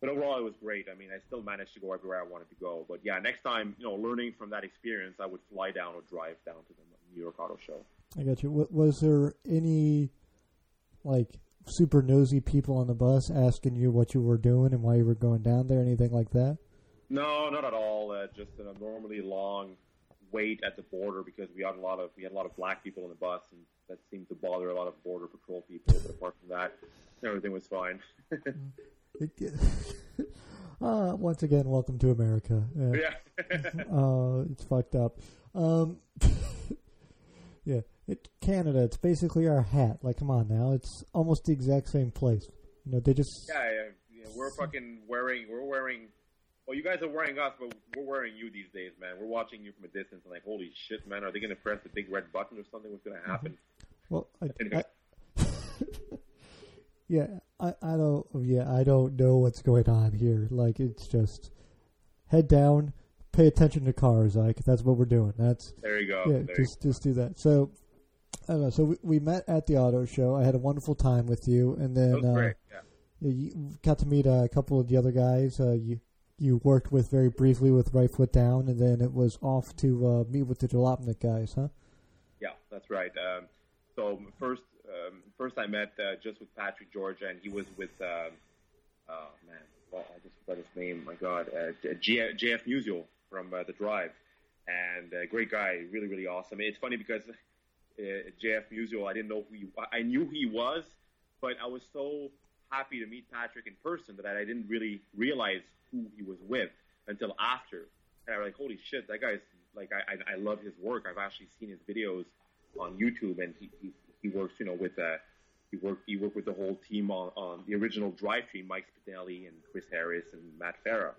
But overall, it was great. I mean, I still managed to go everywhere I wanted to go. But yeah, next time, you know, learning from that experience, I would fly down or drive down to the New York Auto Show. I got you. Was there any like super nosy people on the bus asking you what you were doing and why you were going down there? Anything like that? No, not at all. Uh, just an abnormally long wait at the border because we had a lot of we had a lot of black people on the bus, and that seemed to bother a lot of border patrol people. But apart from that, everything was fine. Uh, once again, welcome to America. Uh, yeah. uh, it's fucked up. Um, yeah, it, Canada. It's basically our hat. Like, come on now. It's almost the exact same place. You know, they just yeah, yeah, yeah, we're fucking wearing. We're wearing. Well, you guys are wearing us, but we're wearing you these days, man. We're watching you from a distance, and like, holy shit, man, are they gonna press the big red button or something? What's gonna mm-hmm. happen? well, I, Anyway. I, yeah, I, I don't. Yeah, I don't know what's going on here. Like it's just head down, pay attention to cars. Like that's what we're doing. That's there you go. yeah. There just just do that. So. I don't know. So we, we met at the auto show. I had a wonderful time with you, and then. Was uh, great. Yeah. You got to meet a couple of the other guys. Uh, you you worked with very briefly with Right Foot Down, and then it was off to uh, meet with the Jalopnik guys, huh? Yeah, that's right. Um, so first, um, first I met uh, just with Patrick George, and he was with, um, oh man, well, I just forgot his name. My God, uh, G- JF Musial from uh, the Drive, and uh, great guy, really, really awesome. It's funny because uh, JF Musial, I didn't know who he, I knew who he was, but I was so happy to meet Patrick in person that I didn't really realize who he was with until after. And I was like, holy shit, that guy's like, I, I, I love his work. I've actually seen his videos on YouTube, and he he, he works, you know, with uh, he worked he worked with the whole team on, on the original Drivetrain, Mike Spinelli and Chris Harris and Matt Farah.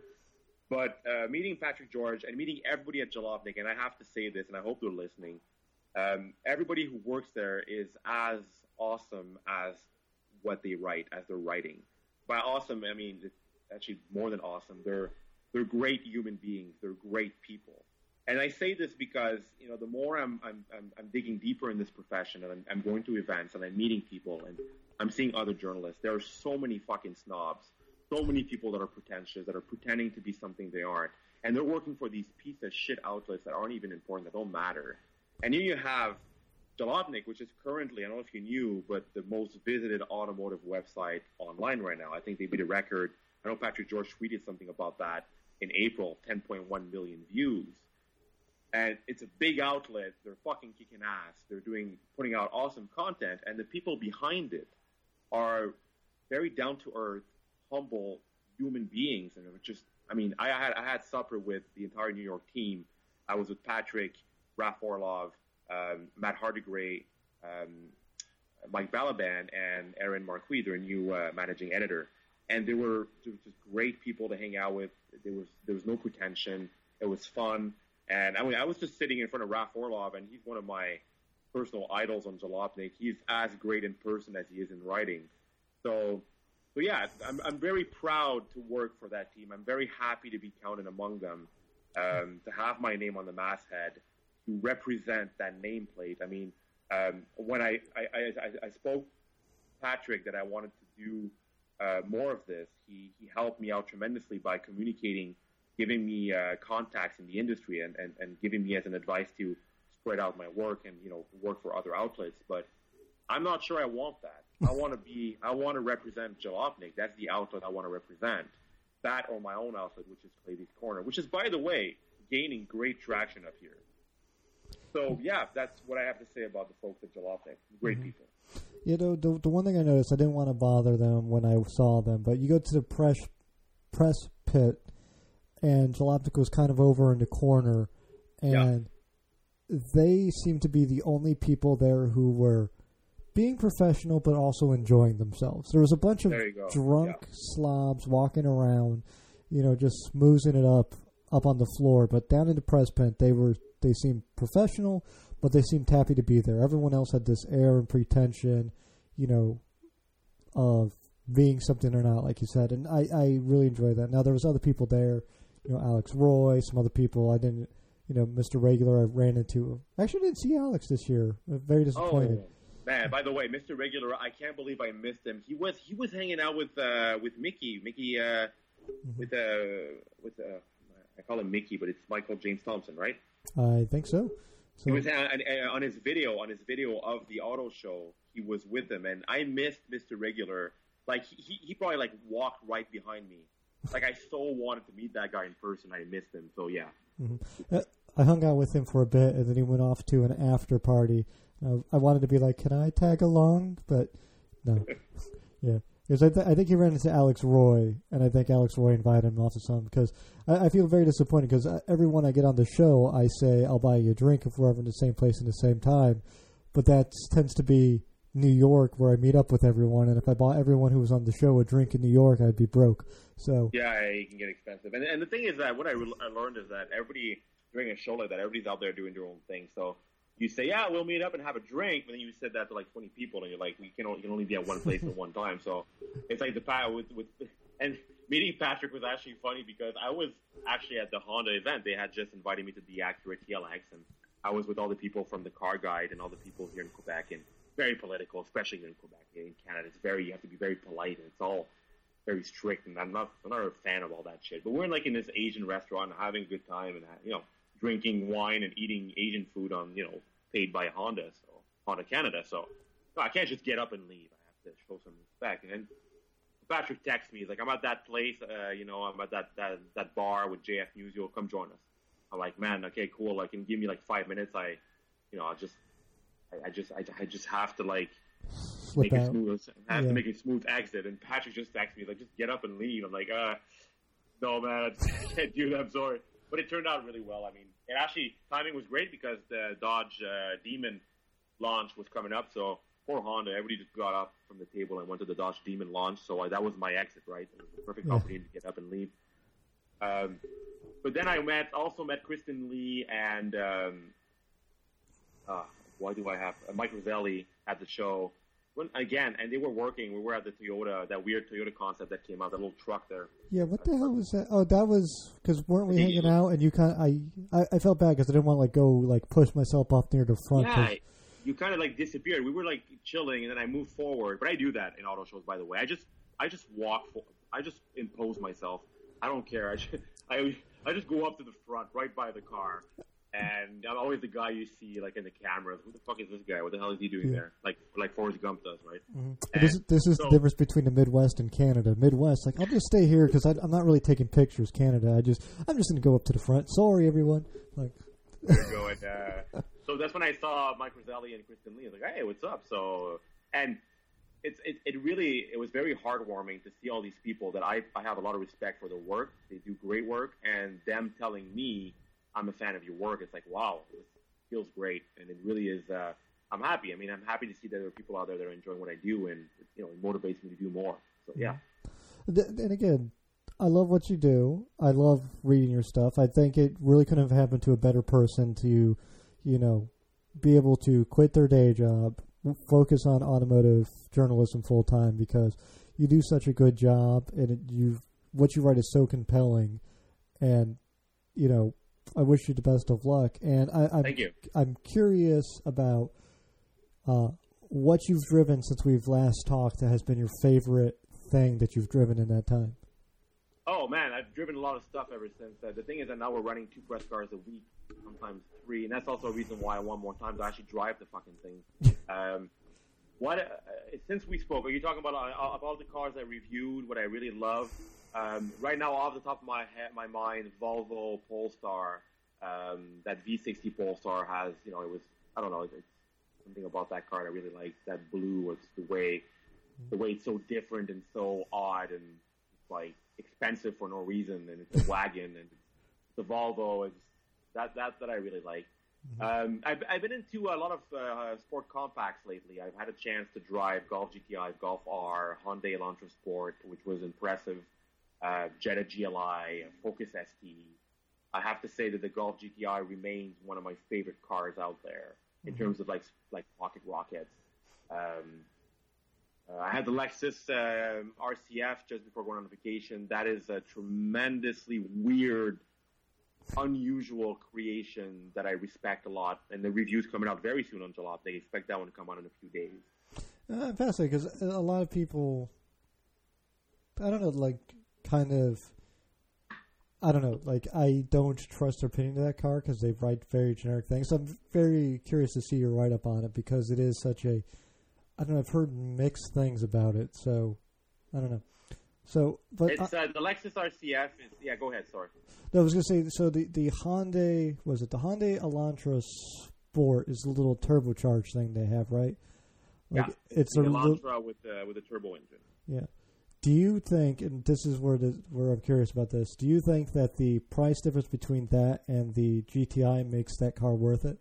But uh, meeting Patrick George and meeting everybody at Jalopnik, and I have to say this, and I hope they're listening. Um, everybody who works there is as awesome as what they write, as they're writing. By awesome, I mean it's actually more than awesome. They're they're great human beings. They're great people. And I say this because you know the more I'm I'm I'm, I'm digging deeper in this profession and I'm, I'm going to events and I'm meeting people and I'm seeing other journalists. There are so many fucking snobs, so many people that are pretentious, that are pretending to be something they aren't, and they're working for these piece of shit outlets that aren't even important, that don't matter. And here you have Jalopnik, which is currently, I don't know if you knew, but the most visited automotive website online right now. I think they beat a record. I know Patrick George tweeted something about that in April, 10.1 million views. And it's a big outlet. They're fucking kicking ass. They're doing, putting out awesome content, and the people behind it are very down to earth, humble human beings. And it was just, I mean, I had I had supper with the entire New York team. I was with Patrick, Raf Orlove, um, Matt Hardigree, um, Mike Ballaban, and Erin Marquis, their new uh, managing editor. And they were just great people to hang out with. There was there was no pretension. It was fun. And I mean, I was just sitting in front of Raf Orlove, and he's one of my personal idols on Jalopnik. He's as great in person as he is in writing. So, so yeah, I'm, I'm very proud to work for that team. I'm very happy to be counted among them, um, to have my name on the masthead, to represent that nameplate. I mean, um, when I, I, I, I spoke Patrick that I wanted to do uh, more of this, he, he helped me out tremendously by communicating giving me uh, contacts in the industry and, and, and giving me as an advice to spread out my work and you know work for other outlets. But I'm not sure I want that. I want to be I want to represent Jalopnik. That's the outlet I want to represent. That or my own outlet, which is Clavy's Corner, which is by the way gaining great traction up here. So yeah, that's what I have to say about the folks at Jalopnik. Great mm-hmm. people. You know, the the one thing I noticed, I didn't want to bother them when I saw them, but you go to the press press pit and Jalopnik was kind of over in the corner, and yeah. they seemed to be the only people there who were being professional but also enjoying themselves. There was a bunch of drunk yeah. slobs walking around, you know, just smoozing it up up on the floor. But down in the press pit, they were they seemed professional, but they seemed happy to be there. Everyone else had this air and pretension, you know, of being something or not, like you said. And I, I really enjoyed that. Now there was other people there you know Alex Roy, some other people. I didn't, you know, Mr. Regular. I ran into. I actually, didn't see Alex this year. I'm very disappointed. Oh. Man, by the way, Mr. Regular, I can't believe I missed him. He was he was hanging out with uh, with Mickey, Mickey uh, mm-hmm. with uh, with uh, I call him Mickey, but it's Michael James Thompson, right? I think so. so. He was on, on his video on his video of the auto show. He was with them, and I missed Mr. Regular. Like he he probably like walked right behind me like I so wanted to meet that guy in person. I missed him. So yeah. Mm-hmm. Uh, I hung out with him for a bit, and then he went off to an after party. Uh, I wanted to be like, "Can I tag along?" But no. yeah, because I, th- I think he ran into Alex Roy, and I think Alex Roy invited him off to some because I, I feel very disappointed because uh, everyone I get on the show, I say I'll buy you a drink if we're ever in the same place in the same time, but that tends to be New York where I meet up with everyone, and if I bought everyone who was on the show a drink in New York, I'd be broke. So yeah, it can get expensive. And and the thing is that what I, re- I learned is that everybody during a show like that, everybody's out there doing their own thing. So you say, yeah, we'll meet up and have a drink, but then you said that to like 20 people, and you're like, we can only, you can only be at one place at one time. So it's like the pat with with and meeting Patrick was actually funny because I was actually at the Honda event. They had just invited me to the Acura TLX, and I was with all the people from the Car Guide and all the people here in Quebec, and very political, especially here in Quebec. In Canada, it's very you have to be very polite, and it's all very strict. And I'm not I'm not a fan of all that shit. But we're like in this Asian restaurant, having a good time, and you know, drinking wine and eating Asian food on you know paid by Honda, so Honda Canada. So no, I can't just get up and leave. I have to show some respect. And Patrick texts me, he's like, I'm at that place, uh, you know, I'm at that, that, that bar with JF News. You'll come join us. I'm like, man, okay, cool. Like, can give me like five minutes. I, you know, I just, I, I just, I, I, just have to like make out. a smooth, I have Yeah. to make a smooth exit. And Patrick just texts me, like, just get up and leave. I'm like, uh, no, man, I can't do that. I'm sorry. But it turned out really well. I mean, it actually, timing was great because the Dodge uh, Demon launch was coming up. So poor Honda, everybody just got up from the table and went to the Dodge Demon launch. So uh, that was my exit, right? It was the perfect Yeah. opportunity to get up and leave. Um, but then I met, also met Kristen Lee and, um, uh, why do I have uh, Mike Roselli at the show? When, again, and they were working. We were at the Toyota, that weird Toyota concept that came out, that little truck there. Yeah, what the hell was that? Oh, that was because weren't we hanging out and you kind I, I I felt bad because I didn't want to like go like push myself off near the front. Yeah, you kind of like disappeared. We were like chilling, and then I moved forward. But I do that in auto shows, by the way. I just, I just walk. For, I just impose myself. I don't care. I, just, I, I just go up to the front, right by the car, and I'm always the guy you see like in the cameras. Who the fuck is this guy? What the hell is he doing Yeah. there? Like, like Forrest Gump does, right? Mhm. This, this is so- the difference between the Midwest and Canada. Midwest, like I'll just stay here because I'm not really taking pictures. Canada, I just I'm just gonna go up to the front. Sorry, everyone. Like, There go. And, uh, so that's when I saw Mike Roselli and Kristen Lee. I was like, hey, what's up? So, and it's it, it really it was very heartwarming to see all these people that I I have a lot of respect for their work. They do great work, and them telling me I'm a fan of your work. It's like wow, this feels great, and it really is. Uh, I'm happy. I mean, I'm happy to see that there are people out there that are enjoying what I do, and you know, it motivates me to do more. So yeah, and again, I love what you do. I love reading your stuff. I think it really couldn't have happened to a better person to, you know, be able to quit their day job, focus on automotive journalism full time because you do such a good job, and it, you what you write is so compelling, and you know, I wish you the best of luck. And I, I'm thank you. I'm curious about uh, what you've driven since we've last talked that has been your favorite thing that you've driven in that time. Oh man, I've driven a lot of stuff ever since. Uh, the thing is that now we're running two press cars a week, sometimes three, and that's also a reason why I want more time to actually drive the fucking thing. um, what uh, since we spoke, are you talking about uh, about the cars I reviewed? What I really love um, right now, off the top of my head, my mind, Volvo Polestar. Um, that V60 Polestar has, you know, it was I don't know, it's something about that car I really like. That blue, it's the way the way it's so different and so odd and it's like expensive for no reason and it's a wagon and it's the Volvo is that that that I really like. Um, I've, I've been into a lot of uh, sport compacts lately. I've had a chance to drive Golf GTI, Golf R, Hyundai Elantra Sport, which was impressive. Uh, Jetta GLI, Focus ST. I have to say that the Golf GTI remains one of my favorite cars out there in terms of like like pocket rockets. Um, uh, I had the Lexus um RCF just before going on vacation. That is a tremendously weird, unusual creation that I respect a lot. And the review's coming out very soon on Jalop. They expect that one to come out in a few days. Uh, I'm because a lot of people, I don't know, like kind of, I don't know, like I don't trust their opinion of that car because they write very generic things. So I'm very curious to see your write up on it because it is such a, I don't know, I've heard mixed things about it. So I don't know. So, but I, It's uh, the Lexus RCF. Is, yeah, go ahead. Sorry. no, I was going to say, so the the Hyundai was it the Hyundai Elantra Sport is the little turbocharged thing they have, right? Like Yeah. it's The a little, Elantra with uh, with a turbo engine. Yeah. Do you think, and this is where the, where I'm curious about this, do you think that the price difference between that and the GTI makes that car worth it?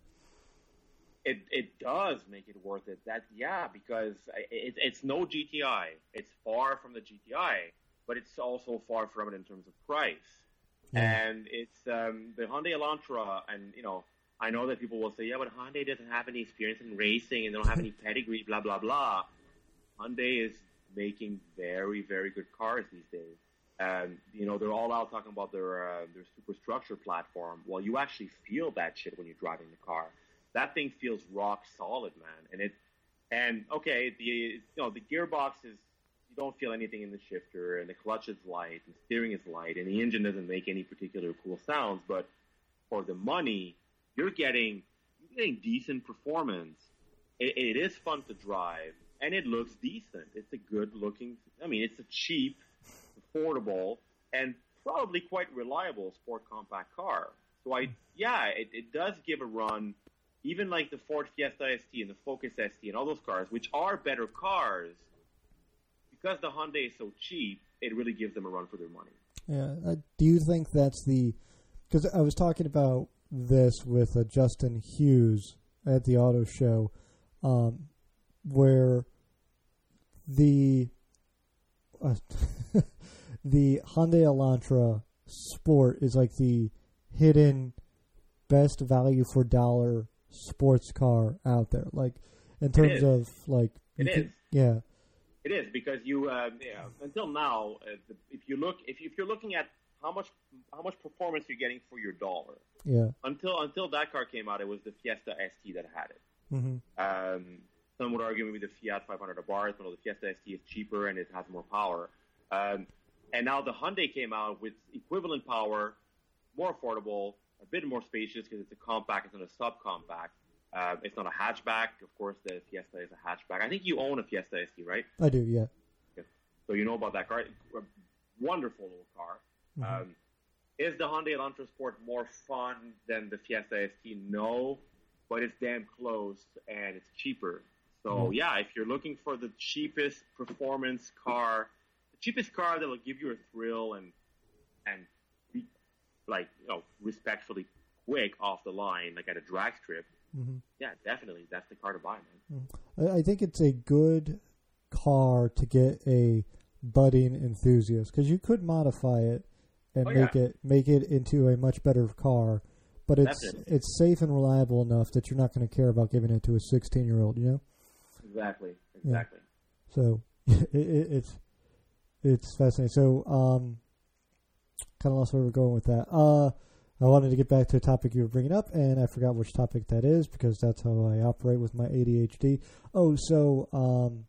It it does make it worth it. That yeah, because it, it's no GTI. It's far from the GTI, but it's also far from it in terms of price. Yeah. And it's um, the Hyundai Elantra, and you know, I know that people will say, yeah, but Hyundai doesn't have any experience in racing and they don't have any pedigree, blah blah blah. Hyundai is making very very good cars these days. And you know they're all out talking about their uh, their superstructure platform. Well, you actually feel that shit when you're driving the car. That thing feels rock solid, man. And it and okay, the you know the gearbox is you don't feel anything in the shifter, and the clutch is light, and steering is light, and the engine doesn't make any particular cool sounds. But for the money, you're getting you're getting decent performance. It, it is fun to drive, and it looks decent. It's a good looking. I mean, it's a cheap, affordable, and probably quite reliable sport compact car. So I, yeah, it, it does give a run. Even like the Ford Fiesta ST and the Focus ST and all those cars, which are better cars, because the Hyundai is so cheap, it really gives them a run for their money. Yeah. Uh, do you think that's the? Because I was talking about this with uh, Justin Hughes at the auto show, um, where the uh, the Hyundai Elantra Sport is like the hidden best value for dollar sports car out there. Like in terms of like, It is. can- yeah, It is because you, uh, yeah, until now, uh, the, if you look, if, you, if you're looking at how much how much performance you're getting for your dollar, yeah, until until that car came out, it was the Fiesta ST that had it. hmm Um, some would argue maybe the Fiat 500 Abarth, but the Fiesta ST is cheaper and it has more power. Um, and now the Hyundai came out with equivalent power, more affordable, a bit more spacious because it's a compact, it's not a subcompact. Uh, it's not a hatchback. Of course, the Fiesta is a hatchback. I think you own a Fiesta ST, right? I do. Yeah, So you know about that car. A wonderful little car. Mhm. Um, is the Hyundai Elantra Sport more fun than the Fiesta ST? No, but it's damn close and it's cheaper. So Mhm. yeah, if you're looking for the cheapest performance car, the cheapest car that will give you a thrill and and be like you know respectfully quick off the line, like at a drag strip, hmm yeah, definitely that's the car to buy, man. I, I think it's a good car to get a budding enthusiast because you could modify it and Oh, make yeah. it make it into a much better car, but it's Definitely. it's safe and reliable enough that you're not going to care about giving it to a 16 year old. You know, Exactly, exactly. so it, it, it's it's fascinating. So um, kind of lost where we're going with that. Uh, I wanted to get back to a topic you were bringing up, and I forgot which topic that is because that's how I operate with my ADHD. Oh, so um,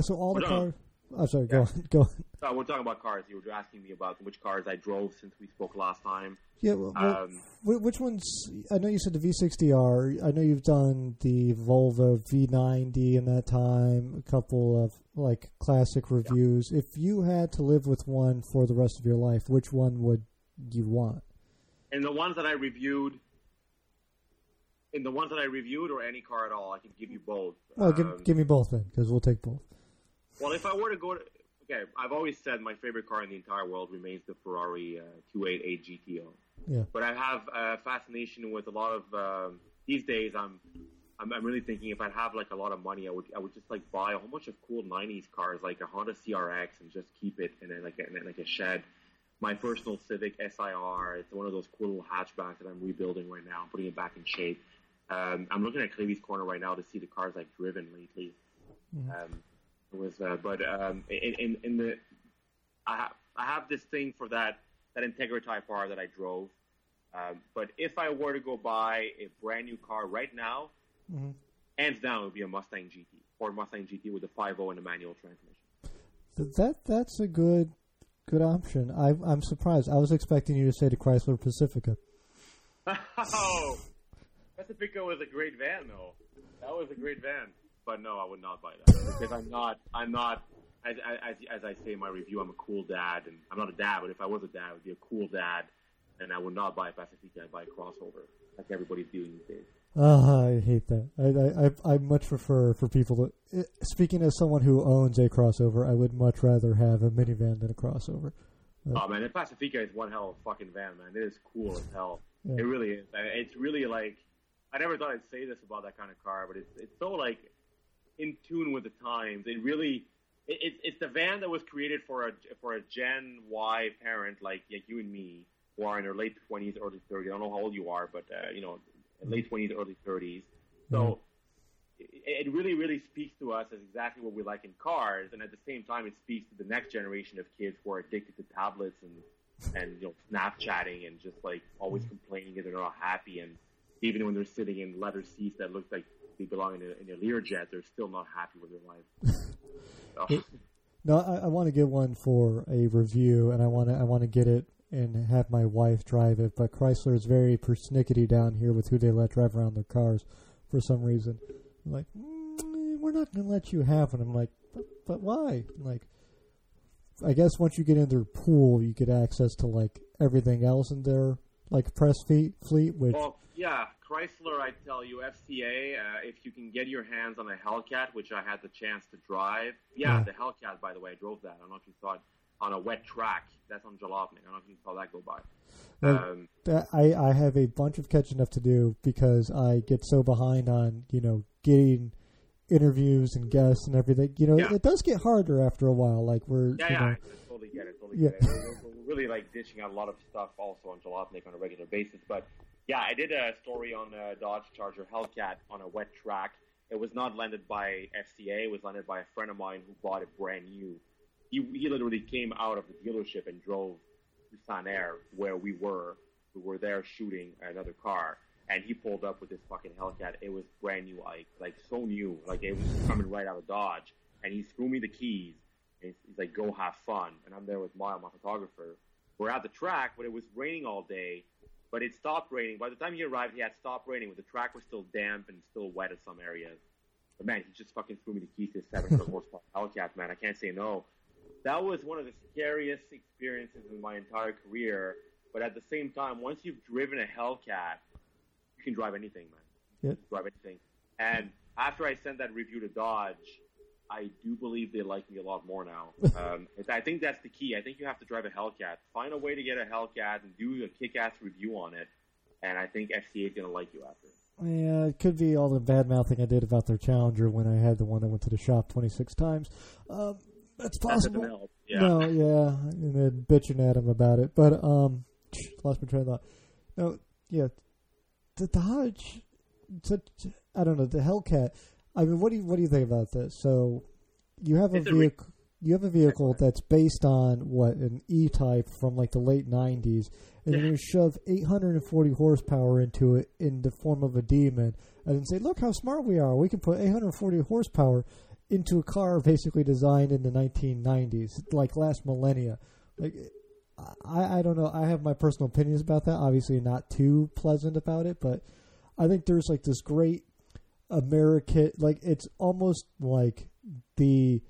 so all the Hold cars. I'm sorry. Go on. Go on. Uh, we're talking about cars. You were asking me about which cars I drove since we spoke last time. Yeah. Well, Um, wh- which ones? I know you said the V60R. I know you've done the Volvo V90 in that time. A couple of like classic reviews. If you had to live with one for the rest of your life, which one would you want? and the ones that I reviewed, in the ones that I reviewed, or any car at all, I can give you both. Well, Um, give, give me both then, because we'll take both. Well, if I were to go to, okay, I've always said my favorite car in the entire world remains the Ferrari uh, 288 GTO. Yeah. But I have a fascination with a lot of um, these days. I'm, I'm I'm really thinking if I'd have like a lot of money, I would I would just like buy a whole bunch of cool '90s cars like a Honda CRX and just keep it in a, like a, in like a shed. My personal Civic SIR. It's one of those cool little hatchbacks that I'm rebuilding right now, putting it back in shape. Um, I'm looking at Clevy's Corner right now to see the cars I've driven lately. Mhm. Um, it was, uh, but um, in, in, in the, I have I have this thing for that that Integra Type R that I drove. Um, but if I were to go buy a brand new car right now, Mhm. hands down, it would be a Mustang GT, Ford Mustang GT with a 5.0 and a manual transmission. That that's a good good option. I, I'm surprised. I was expecting you to say the Chrysler Pacifica. oh, Pacifica was a great van, though. That was a great van. But no, I would not buy that because I'm not. I'm not. As, as, as I say in my review, I'm a cool dad, and I'm not a dad. But if I was a dad, I would be a cool dad, and I would not buy a Pacifica. I'd buy a crossover, like everybody's doing these days. Ah, I hate that. I, I I much prefer for people to. eh, Speaking as someone who owns a crossover, I would much rather have a minivan than a crossover. Oh man, the Pacifica is one hell of a fucking van, man. It is cool as hell. Yeah. It really is. It's really like I never thought I'd say this about that kind of car, but it's it's so like in tune with the times. It really it's it's the van that was created for a for a Gen Y parent like like you and me who are in their late twenties, early thirties. I don't know how old you are, but uh, you know late mm-hmm. 20s, early 30s. Mm-hmm. So it, it really, really speaks to us as exactly what we like in cars, and at the same time, it speaks to the next generation of kids who are addicted to tablets and and you know Snapchatting and just like always mm-hmm. complaining that they're not happy, and even when they're sitting in leather seats that look like they belong in a, in a Learjet, they're still not happy with their life. So, No, I, I want to get one for a review, and I want to I want to get it and have my wife drive it. But Chrysler is very persnickety down here with who they let drive around their cars for some reason. I'm like, mm, we're not going to let you have one. I'm like, but, but why? I'm like, I guess once you get in their pool, you get access to like everything else in their like press fleet, fleet which well, yeah, Chrysler, I tell you, FCA, uh, if you can get your hands on a Hellcat, which I had the chance to drive. Yeah, Yeah. the Hellcat, by the way, I drove that. I don't know if you saw it on a wet track. That's on Jalopnik. I don't know if you saw that go by. Um, I, I have a bunch of catching up to do because I get so behind on you know getting interviews and guests and everything. You know, Yeah. it does get harder after a while. Like we're Yeah, you yeah, know, I totally get it. Totally Yeah. get it. We're, we're really like dishing out a lot of stuff also on Jalopnik on a regular basis. But yeah, I did a story on a Dodge Charger Hellcat on a wet track. It was not landed by FCA. It was landed by a friend of mine who bought it brand new. He, he literally came out of the dealership and drove to Sanair where we were. We were there shooting another car. And he pulled up with this fucking Hellcat. It was brand new, like, like so new. Like it was coming right out of Dodge. And he threw me the keys. And he's like, go have fun. And I'm there with Maya, my photographer. We're at the track, but it was raining all day. But it stopped raining. By the time he arrived, he had stopped raining, but the track was still damp and still wet in some areas. But man, he just fucking threw me the keys to his 700 horsepower Hellcat, man. I can't say no. That was one of the scariest experiences in my entire career. But at the same time, once you've driven a Hellcat, you can drive anything, man. You Yep. can drive anything. And after I sent that review to Dodge, I do believe they like me a lot more now. Um, it's- I think that's the key. I think you have to drive a Hellcat. Find a way to get a Hellcat and do a kick-ass review on it. And I think FCA is going to like you after. yeah, it could be all the bad mouthing I did about their Challenger when I had the one that went to the shop twenty six times. Um, that's possible. help. Yeah. No, yeah, and then bitching at him about it. But um, lost my train of thought. No, yeah, the Dodge. Such, I don't know the Hellcat. I mean, what do you what do you think about this? So, you have a a re- vehicle. You have a vehicle that's based on what an E type from like the late '90s, and then Yeah. you shove 840 horsepower into it in the form of a demon, and then say, "Look how smart we are! We can put 840 horsepower into a car basically designed in the 1990s, like last millennia." Like, I, I don't know. I have my personal opinions about that. Obviously, not too pleasant about it, but I think there's like this great American, like it's almost like the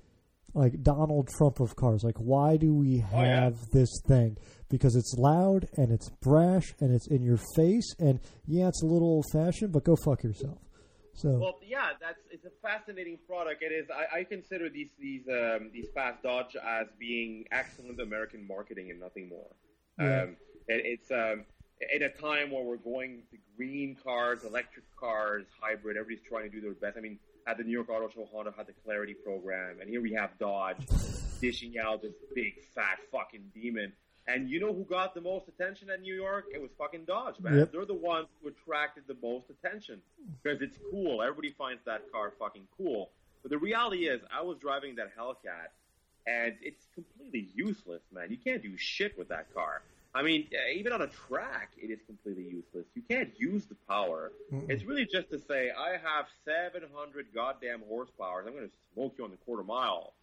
like Donald Trump of cars. Like, why do we Oh, yeah. have this thing? Because it's loud and it's brash and it's in your face, and yeah, it's a little old fashioned, but go fuck yourself. So, Well, yeah, that's it's a fascinating product. It is. I, I consider these these um, these fast Dodge as being excellent American marketing and nothing more. Yeah. Um, it, it's um, at a time where we're going to green cars, electric cars, hybrid. Everybody's trying to do their best. I mean, at the New York Auto Show, Honda had the Clarity program, and here we have Dodge dishing out this big fat fucking demon. And you know who got the most attention at New York? It was fucking Dodge, man. Yep. They're the ones who attracted the most attention because it's cool. Everybody finds that car fucking cool. But the reality is, I was driving that Hellcat, and it's completely useless, man. You can't do shit with that car. I mean, even on a track, it is completely useless. You can't use the power. Mm-mm. It's really just to say, I have 700 goddamn horsepower. I'm going to smoke you on the quarter mile.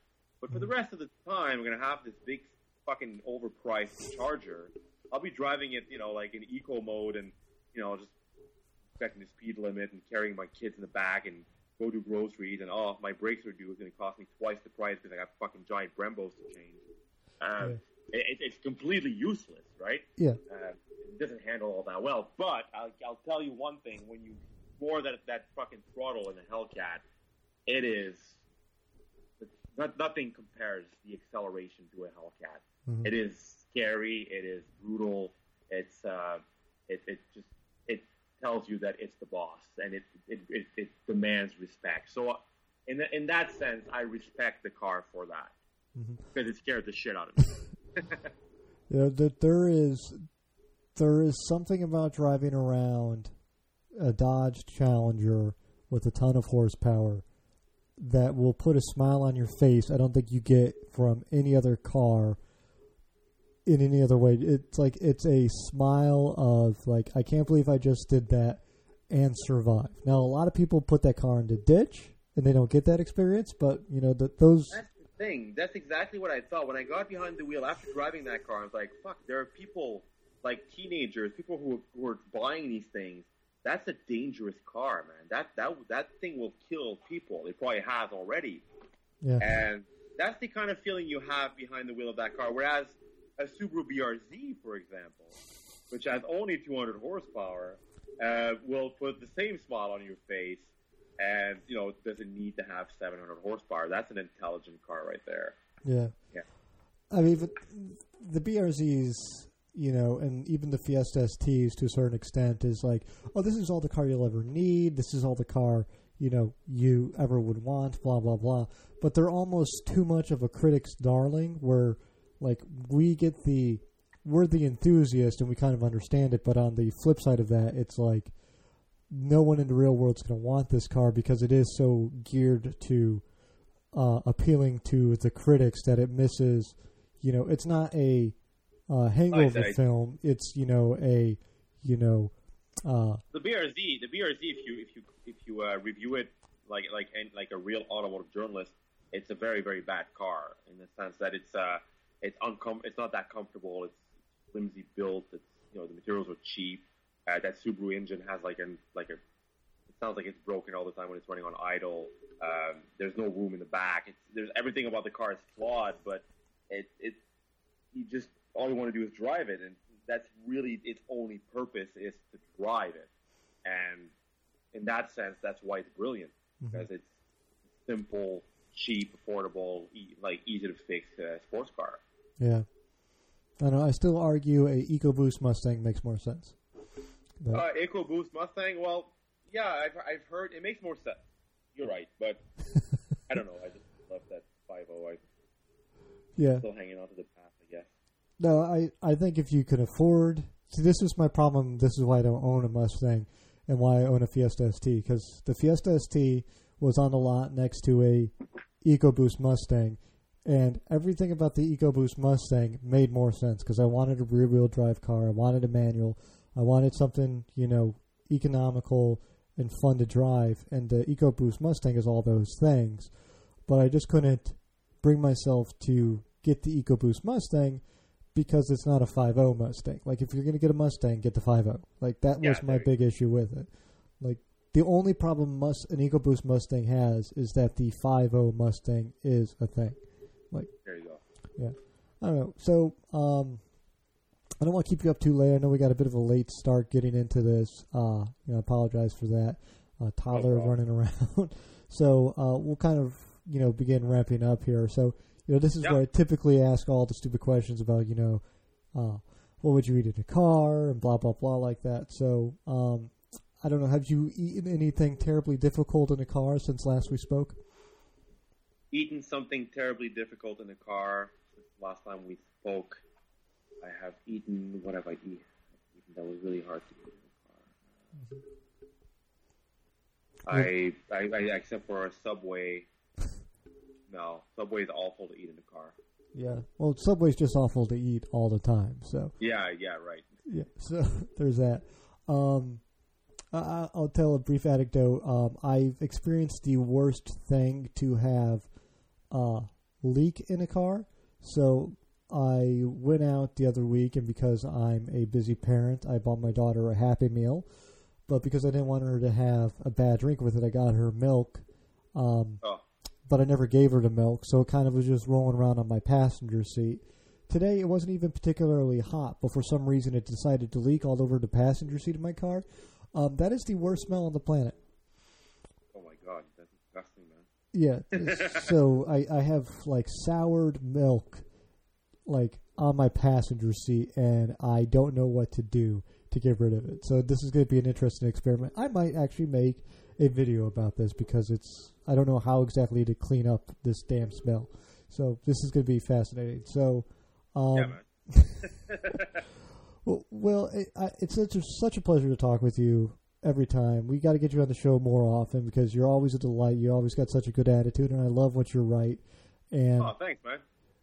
But for the rest of the time, I'm going to have this big fucking overpriced Charger. I'll be driving it, you know, like in eco mode and, you know, just respecting the speed limit and carrying my kids in the back and go do groceries and, oh, my brakes are due. It's going to cost me twice the price because I got fucking giant Brembos to change. Um, it, it's completely useless, right? yeah, uh, it doesn't handle all that well. But I'll, I'll tell you one thing: when you roar that that fucking throttle in a Hellcat, it is not, nothing compares the acceleration to a Hellcat. Mhm. It is scary. It is brutal. It's uh, it, it just it tells you that it's the boss, and it it, it, it demands respect. So. In, the, in that sense, I respect the car for that Mhm. because it scared the shit out of me. You know, that there is there is something about driving around a Dodge Challenger with a ton of horsepower that will put a smile on your face. I don't think you get from any other car in any other way. It's like it's a smile of like I can't believe I just did that and survived. Now a lot of people put that car in the ditch and they don't get that experience, but you know that those thing. That's exactly what I thought when I got behind the wheel after driving that car. I was like, "Fuck!" There are people like teenagers, people who who are buying these things. That's a dangerous car, man. That that that thing will kill people. It probably has already. yeah. And that's the kind of feeling you have behind the wheel of that car. Whereas a Subaru BRZ, for example, which has only 200 horsepower, uh, will put the same smile on your face and, you know, it doesn't need to have 700 horsepower. That's an intelligent car right there. Yeah. Yeah. I mean, but the BRZs, you know, and even the Fiesta STs to a certain extent is like, oh, this is all the car you'll ever need. This is all the car, you know, you ever would want, blah, blah, blah. But they're almost too much of a critic's darling where, like, we get the, we're the enthusiast and we kind of understand it. But on the flip side of that, it's like, no one in the real world's going to want this car because it is so geared to uh, appealing to the critics that it misses. You know, it's not a uh, hangover film. It's you know a you know uh, The BRZ, the BRZ, if you if you if you uh, review it like like and like a real automotive journalist, it's a very very bad car in the sense that it's uh it's uncom it's not that comfortable. It's flimsy built. It's you know the materials are cheap. Uh, that Subaru engine has like an like a it sounds like it's broken all the time when it's running on idle. Um, there's no room in the back. It's, there's everything about the car is flawed, but it it you just all you want to do is drive it, and that's really its only purpose is to drive it. And in that sense, that's why it's brilliant because it's simple, cheap, affordable, e- like easy to fix uh, sports car. yeah. I know. I still argue a EcoBoost Mustang makes more sense. But, Uh, EcoBoost Mustang, well, yeah, I've, I've heard it makes more sense. You're right, but I don't know. I just love that 5.0. I'm yeah. still hanging on to the past, I guess. No, I, I think if you can afford. See, this is my problem. This is why I don't own a Mustang and why I own a Fiesta ST. Because the Fiesta ST was on the lot next to a EcoBoost Mustang. And everything about the EcoBoost Mustang made more sense because I wanted a rear wheel drive car. I wanted a manual. I wanted something, you know, economical and fun to drive. And the EcoBoost Mustang is all those things. But I just couldn't bring myself to get the EcoBoost Mustang because it's not a 5.0 Mustang. Like if you're going to get a Mustang, get the 5.0. Like that was my big issue with it. Like the only problem Mus- an EcoBoost Mustang has is that the 5.0 Mustang is a thing. Like, there you go. Yeah. I don't know. So um, I don't want to keep you up too late. I know we got a bit of a late start getting into this. Uh, you know, I apologize for that. Uh, toddler running around. so uh, we'll kind of you know begin ramping up here. So you know, this is Yeah. where I typically ask all the stupid questions about you know, uh, what would you eat in a car and blah blah blah like that. So um, I don't know. Have you eaten anything terribly difficult in a car since last we spoke? Eaten something terribly difficult in a car since last time we spoke. I have eaten, what have I eaten? That was really hard to eat in the car. I, I, I, except for a Subway. No, Subway is awful to eat in the car. Yeah. Well, Subway's just awful to eat all the time. So. Yeah, yeah, right. Yeah, so there's that. Um, I, I'll tell a brief anecdote. Um, I've experienced the worst thing to have uh, leak in a car. So I went out the other week, and because I'm a busy parent, I bought my daughter a Happy Meal. But because I didn't want her to have a bad drink with it, I got her milk. Um, Oh. but I never gave her the milk, so it kind of was just rolling around on my passenger seat. Today it wasn't even particularly hot, but for some reason it decided to leak all over the passenger seat of my car. Um, that is the worst smell on the planet. Oh my god, that's disgusting, man. Yeah. so I, I have like soured milk like on my passenger seat and I don't know what to do to get rid of it. So this is going to be an interesting experiment. I might actually make a video about this because it's I don't know how exactly to clean up this damn smell. So this is going to be fascinating. So um, yeah, well, well it, I, it's such a, such a pleasure to talk with you. every time. We got to get you on the show more often because you're always a delight. You always got such a good attitude, and I love what you write. And Oh, thanks, man.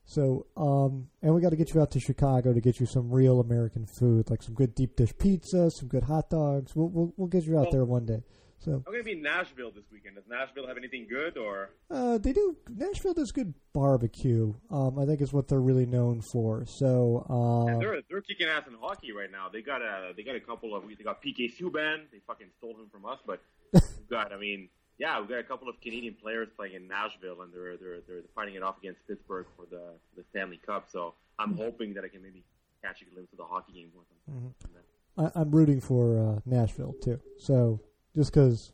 So, um, and we got to get you out to Chicago to get you some real American food, like some good deep dish pizza, some good hot dogs. We'll we'll, we'll get you out Well- there one day. So, I'm gonna be in Nashville this weekend. Does Nashville have anything good or? uh, they do Nashville does good barbecue. Um, I think is what they're really known for. So, uh, they're they're kicking ass in hockey right now. They got a they got a couple of they got PK Subban. They fucking stole him from us, but we've I mean yeah we've got a couple of Canadian players playing in Nashville, and they're they're they're fighting it off against Pittsburgh for the for the Stanley Cup. So I'm hoping that I can maybe catch a glimpse of the hockey game with them. Then- I, I'm rooting for uh, Nashville too. So, just because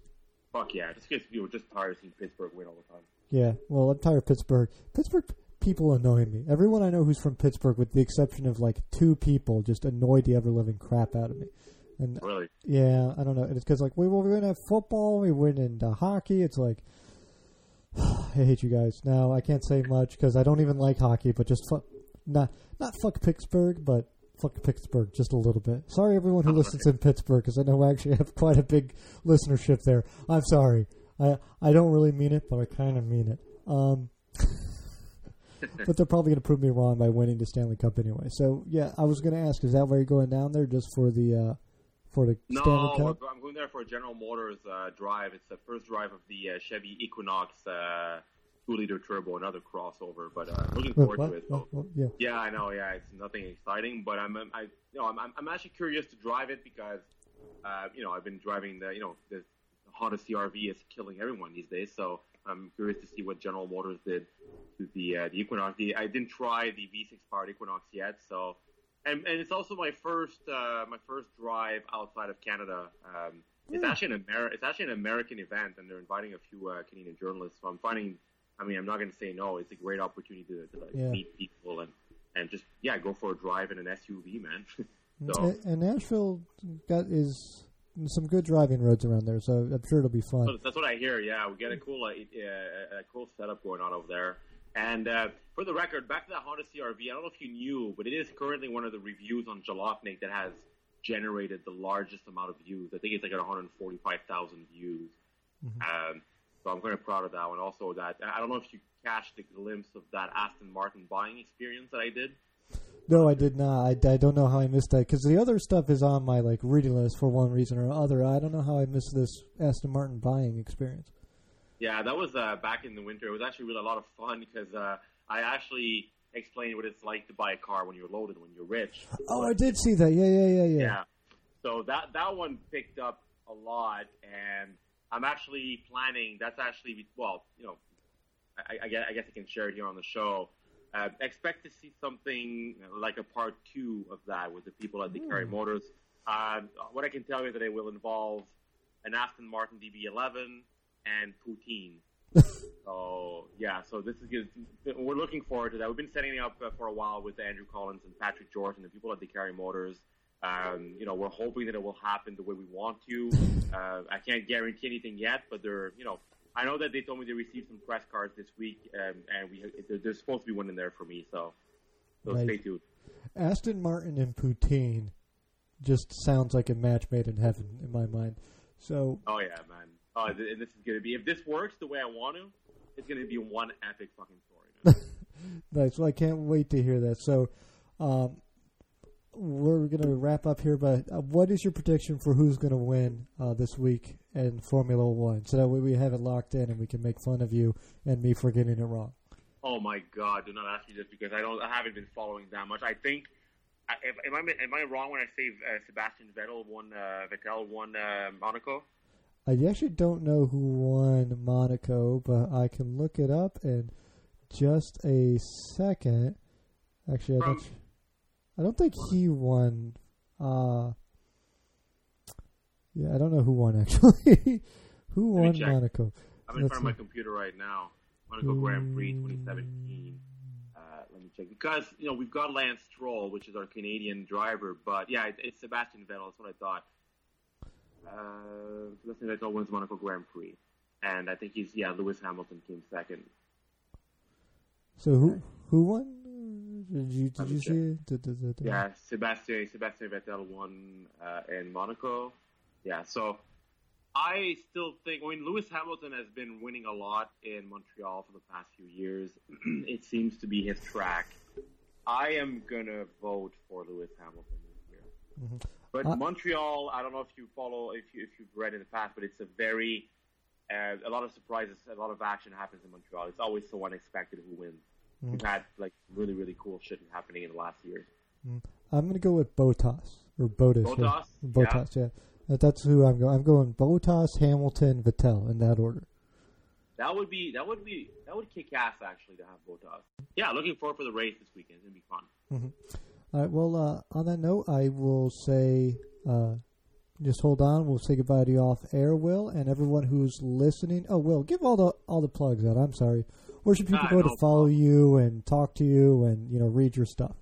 Fuck yeah, just because you were just tired of seeing Pittsburgh win all the time. Yeah, well, I'm tired of Pittsburgh. Pittsburgh people annoy me. Everyone I know who's from Pittsburgh, with the exception of like two people, just annoy the ever living crap out of me. And Really, yeah, I don't know. And it's because like we we win at football, we win in hockey. It's like I hate you guys. Now I can't say much because I don't even like hockey, but just fuck not not fuck Pittsburgh, but fuck Pittsburgh just a little bit. Sorry, everyone who listens in Pittsburgh, because I know I actually have quite a big listenership there. I'm sorry. I I don't really mean it, but I kind of mean it. Um, but they're probably going to prove me wrong by winning the Stanley Cup anyway. So yeah, I was going to ask, is that why you're going down there just for the uh, for the no, we're Cup? go- I'm going there for a General Motors uh, drive. It's the first drive of the uh, Chevy Equinox uh, two liter turbo, another crossover. But uh, looking forward to it. So. What- what? yeah. Yeah, I know. Yeah, it's nothing exciting, but I'm, I, you know, I'm, I'm I'm actually curious to drive it because, uh, you know, I've been driving the, you know, the Honda CRV is killing everyone these days. So I'm curious to see what General Motors did to the uh, the Equinox. The, I didn't try the V6 powered Equinox yet, so. And, and it's also my first uh, my first drive outside of Canada. Um, it's actually an Amer- it's actually an American event, and they're inviting a few uh, Canadian journalists. So I'm finding, I mean, I'm not going to say no. It's a great opportunity to, to like, Yeah. meet people and and just yeah, go for a drive in an SUV, man. so And, and Nashville got is some good driving roads around there, so I'm sure it'll be fun. That's what I hear. Yeah, we get a cool, uh, uh, a cool setup going on over there. And uh, for the record, back to that Honda CRV, I don't know if you knew, but it is currently one of the reviews on Jalopnik that has generated the largest amount of views. I think it's like at 145,000 views. Um, so I'm kind of proud of that one. Also, that I don't know if you catch the glimpse of that Aston Martin buying experience that I did. No, I did not. I, I don't know how I missed that because the other stuff is on my like reading list for one reason or other. I don't know how I missed this Aston Martin buying experience. Yeah, that was uh, back in the winter. It was actually really a lot of fun because uh, I actually explained what it's like to buy a car when you're loaded, when you're rich. Oh, I did see that. Yeah, yeah, yeah, yeah. Yeah. So that that one picked up a lot, and I'm actually planning. That's actually well, you know, I, I, guess, I guess I can share it here on the show. Uh, expect to see something like a part two of that with the people at Decarie Motors. Uh, what I can tell you is that it will involve an Aston Martin DB11 and poutine. so yeah, so this is good. We're looking forward to that. We've been setting it up uh, for a while with Andrew Collins and Patrick George and the people at Decarie Motors. Um, you know, we're hoping that it will happen the way we want to. Uh, I can't guarantee anything yet, but they're, you know, I know that they told me they received some press cards this week, um, and we there's supposed to be one in there for me. So, so Nice. stay tuned. Aston Martin and poutine just sounds like a match made in heaven in my mind. So Oh yeah, man. Oh, th- and this is gonna be if this works the way I want to, it's gonna be one epic fucking story. Nice. Well, I can't wait to hear that. So um, we're gonna wrap up here. But uh, what is your prediction for who's gonna win uh, this week in Formula One? So that way we have it locked in and we can make fun of you and me for getting it wrong. oh my god, do not ask me this because I don't, I haven't been following that much. I think. I- am I am I wrong when I say uh, Sebastian Vettel won uh, Vettel won uh, Monaco? I actually don't know who won Monaco, but I can look it up in just a second. Actually, I don't, I don't think he won. Uh, yeah, I don't know who won actually. who won check. Monaco? I'm in Let's front of my computer right now. Monaco Grand Prix 2017. Uh, let me check because you know we've got Lance Stroll, which is our Canadian driver, but yeah, it, it's Sebastian Vettel. That's what I thought. Uh, Sebastian Vettel wins Monaco Grand Prix, and I think he's yeah. Lewis Hamilton came second. So who who won? Did you did you check. see it? Did- did- did- Yeah, Sebastian Sebastian Vettel won uh, in Monaco. Yeah, so I still think. I mean, Lewis Hamilton has been winning a lot in Montreal for the past few years. it seems to be his track. I am gonna vote for Lewis Hamilton this year. Mm-hmm. But Uh, Montreal, I don't know if you follow, if you if you've read in the past, but it's a very uh, a lot of surprises, a lot of action happens in Montreal. It's always so unexpected who wins. Mhm. We've had like really really cool shit happening in the last years. I'm going to go with Botas or Botus. yeah. Bottas, Botas, yeah. That- That's who I'm going. I'm going Botas, Hamilton, Vettel in that order. That would be that would be that would kick ass actually to have Bottas. Yeah, looking forward for the race this weekend. It's gonna be fun. All right. Well, uh, on that note, I will say, uh, just hold on. We'll say goodbye to you off air, Will, and everyone who's listening. Oh, Will, give all the all the plugs out. I'm sorry. Where should people Ah, go no to follow you and talk to you and you know read your stuff?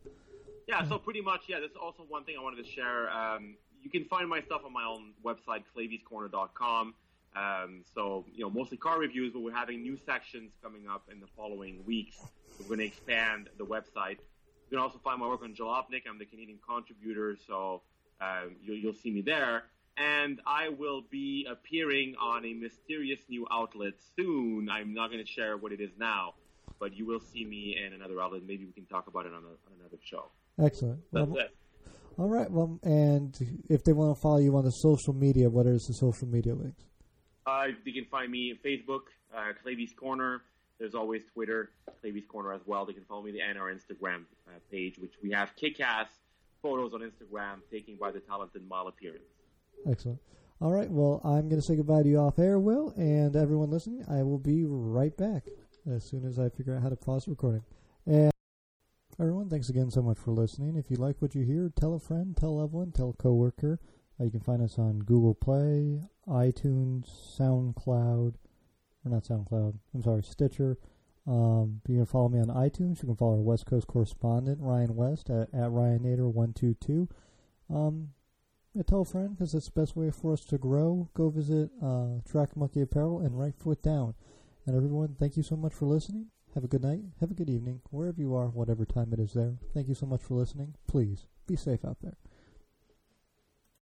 Yeah, so pretty much, yeah, that's also one thing I wanted to share. Um, you can find my stuff on my own website, claviescorner.com. Um, so, you know, mostly car reviews, but we're having new sections coming up in the following weeks. We're going to expand the website. You can also find my work on Jalopnik. I'm the Canadian contributor, so um, you'll, you'll see me there. And I will be appearing on a mysterious new outlet soon. I'm not going to share what it is now, but you will see me in another outlet. Maybe we can talk about it on, a, on another show. Excellent. That's Well, it. all right. Well, and if they want to follow you on the social media, what is the social media links? Uh, you can find me on Facebook, uh, Clavy's Corner. There's always Twitter, Clavy's Corner as well. They can follow me and our Instagram uh, page, which we have kick-ass photos on Instagram taken by the talented Mile Appearance. Excellent. All right. Well, I'm going to say goodbye to you off air, Will, and everyone listening. I will be right back as soon as I figure out how to pause the recording. And everyone, thanks again so much for listening. If you like what you hear, tell a friend, tell a loved one, tell a coworker. Uh, you can find us on Google Play, iTunes, SoundCloud, or not SoundCloud. I'm sorry, Stitcher. Um, you can follow me on iTunes. You can follow our West Coast correspondent Ryan West at, at RyanNader122. Um, tell a friend because it's the best way for us to grow. Go visit uh, Track Monkey Apparel and Right Foot Down. And everyone, thank you so much for listening. Have a good night. Have a good evening, wherever you are, whatever time it is there. Thank you so much for listening. Please be safe out there.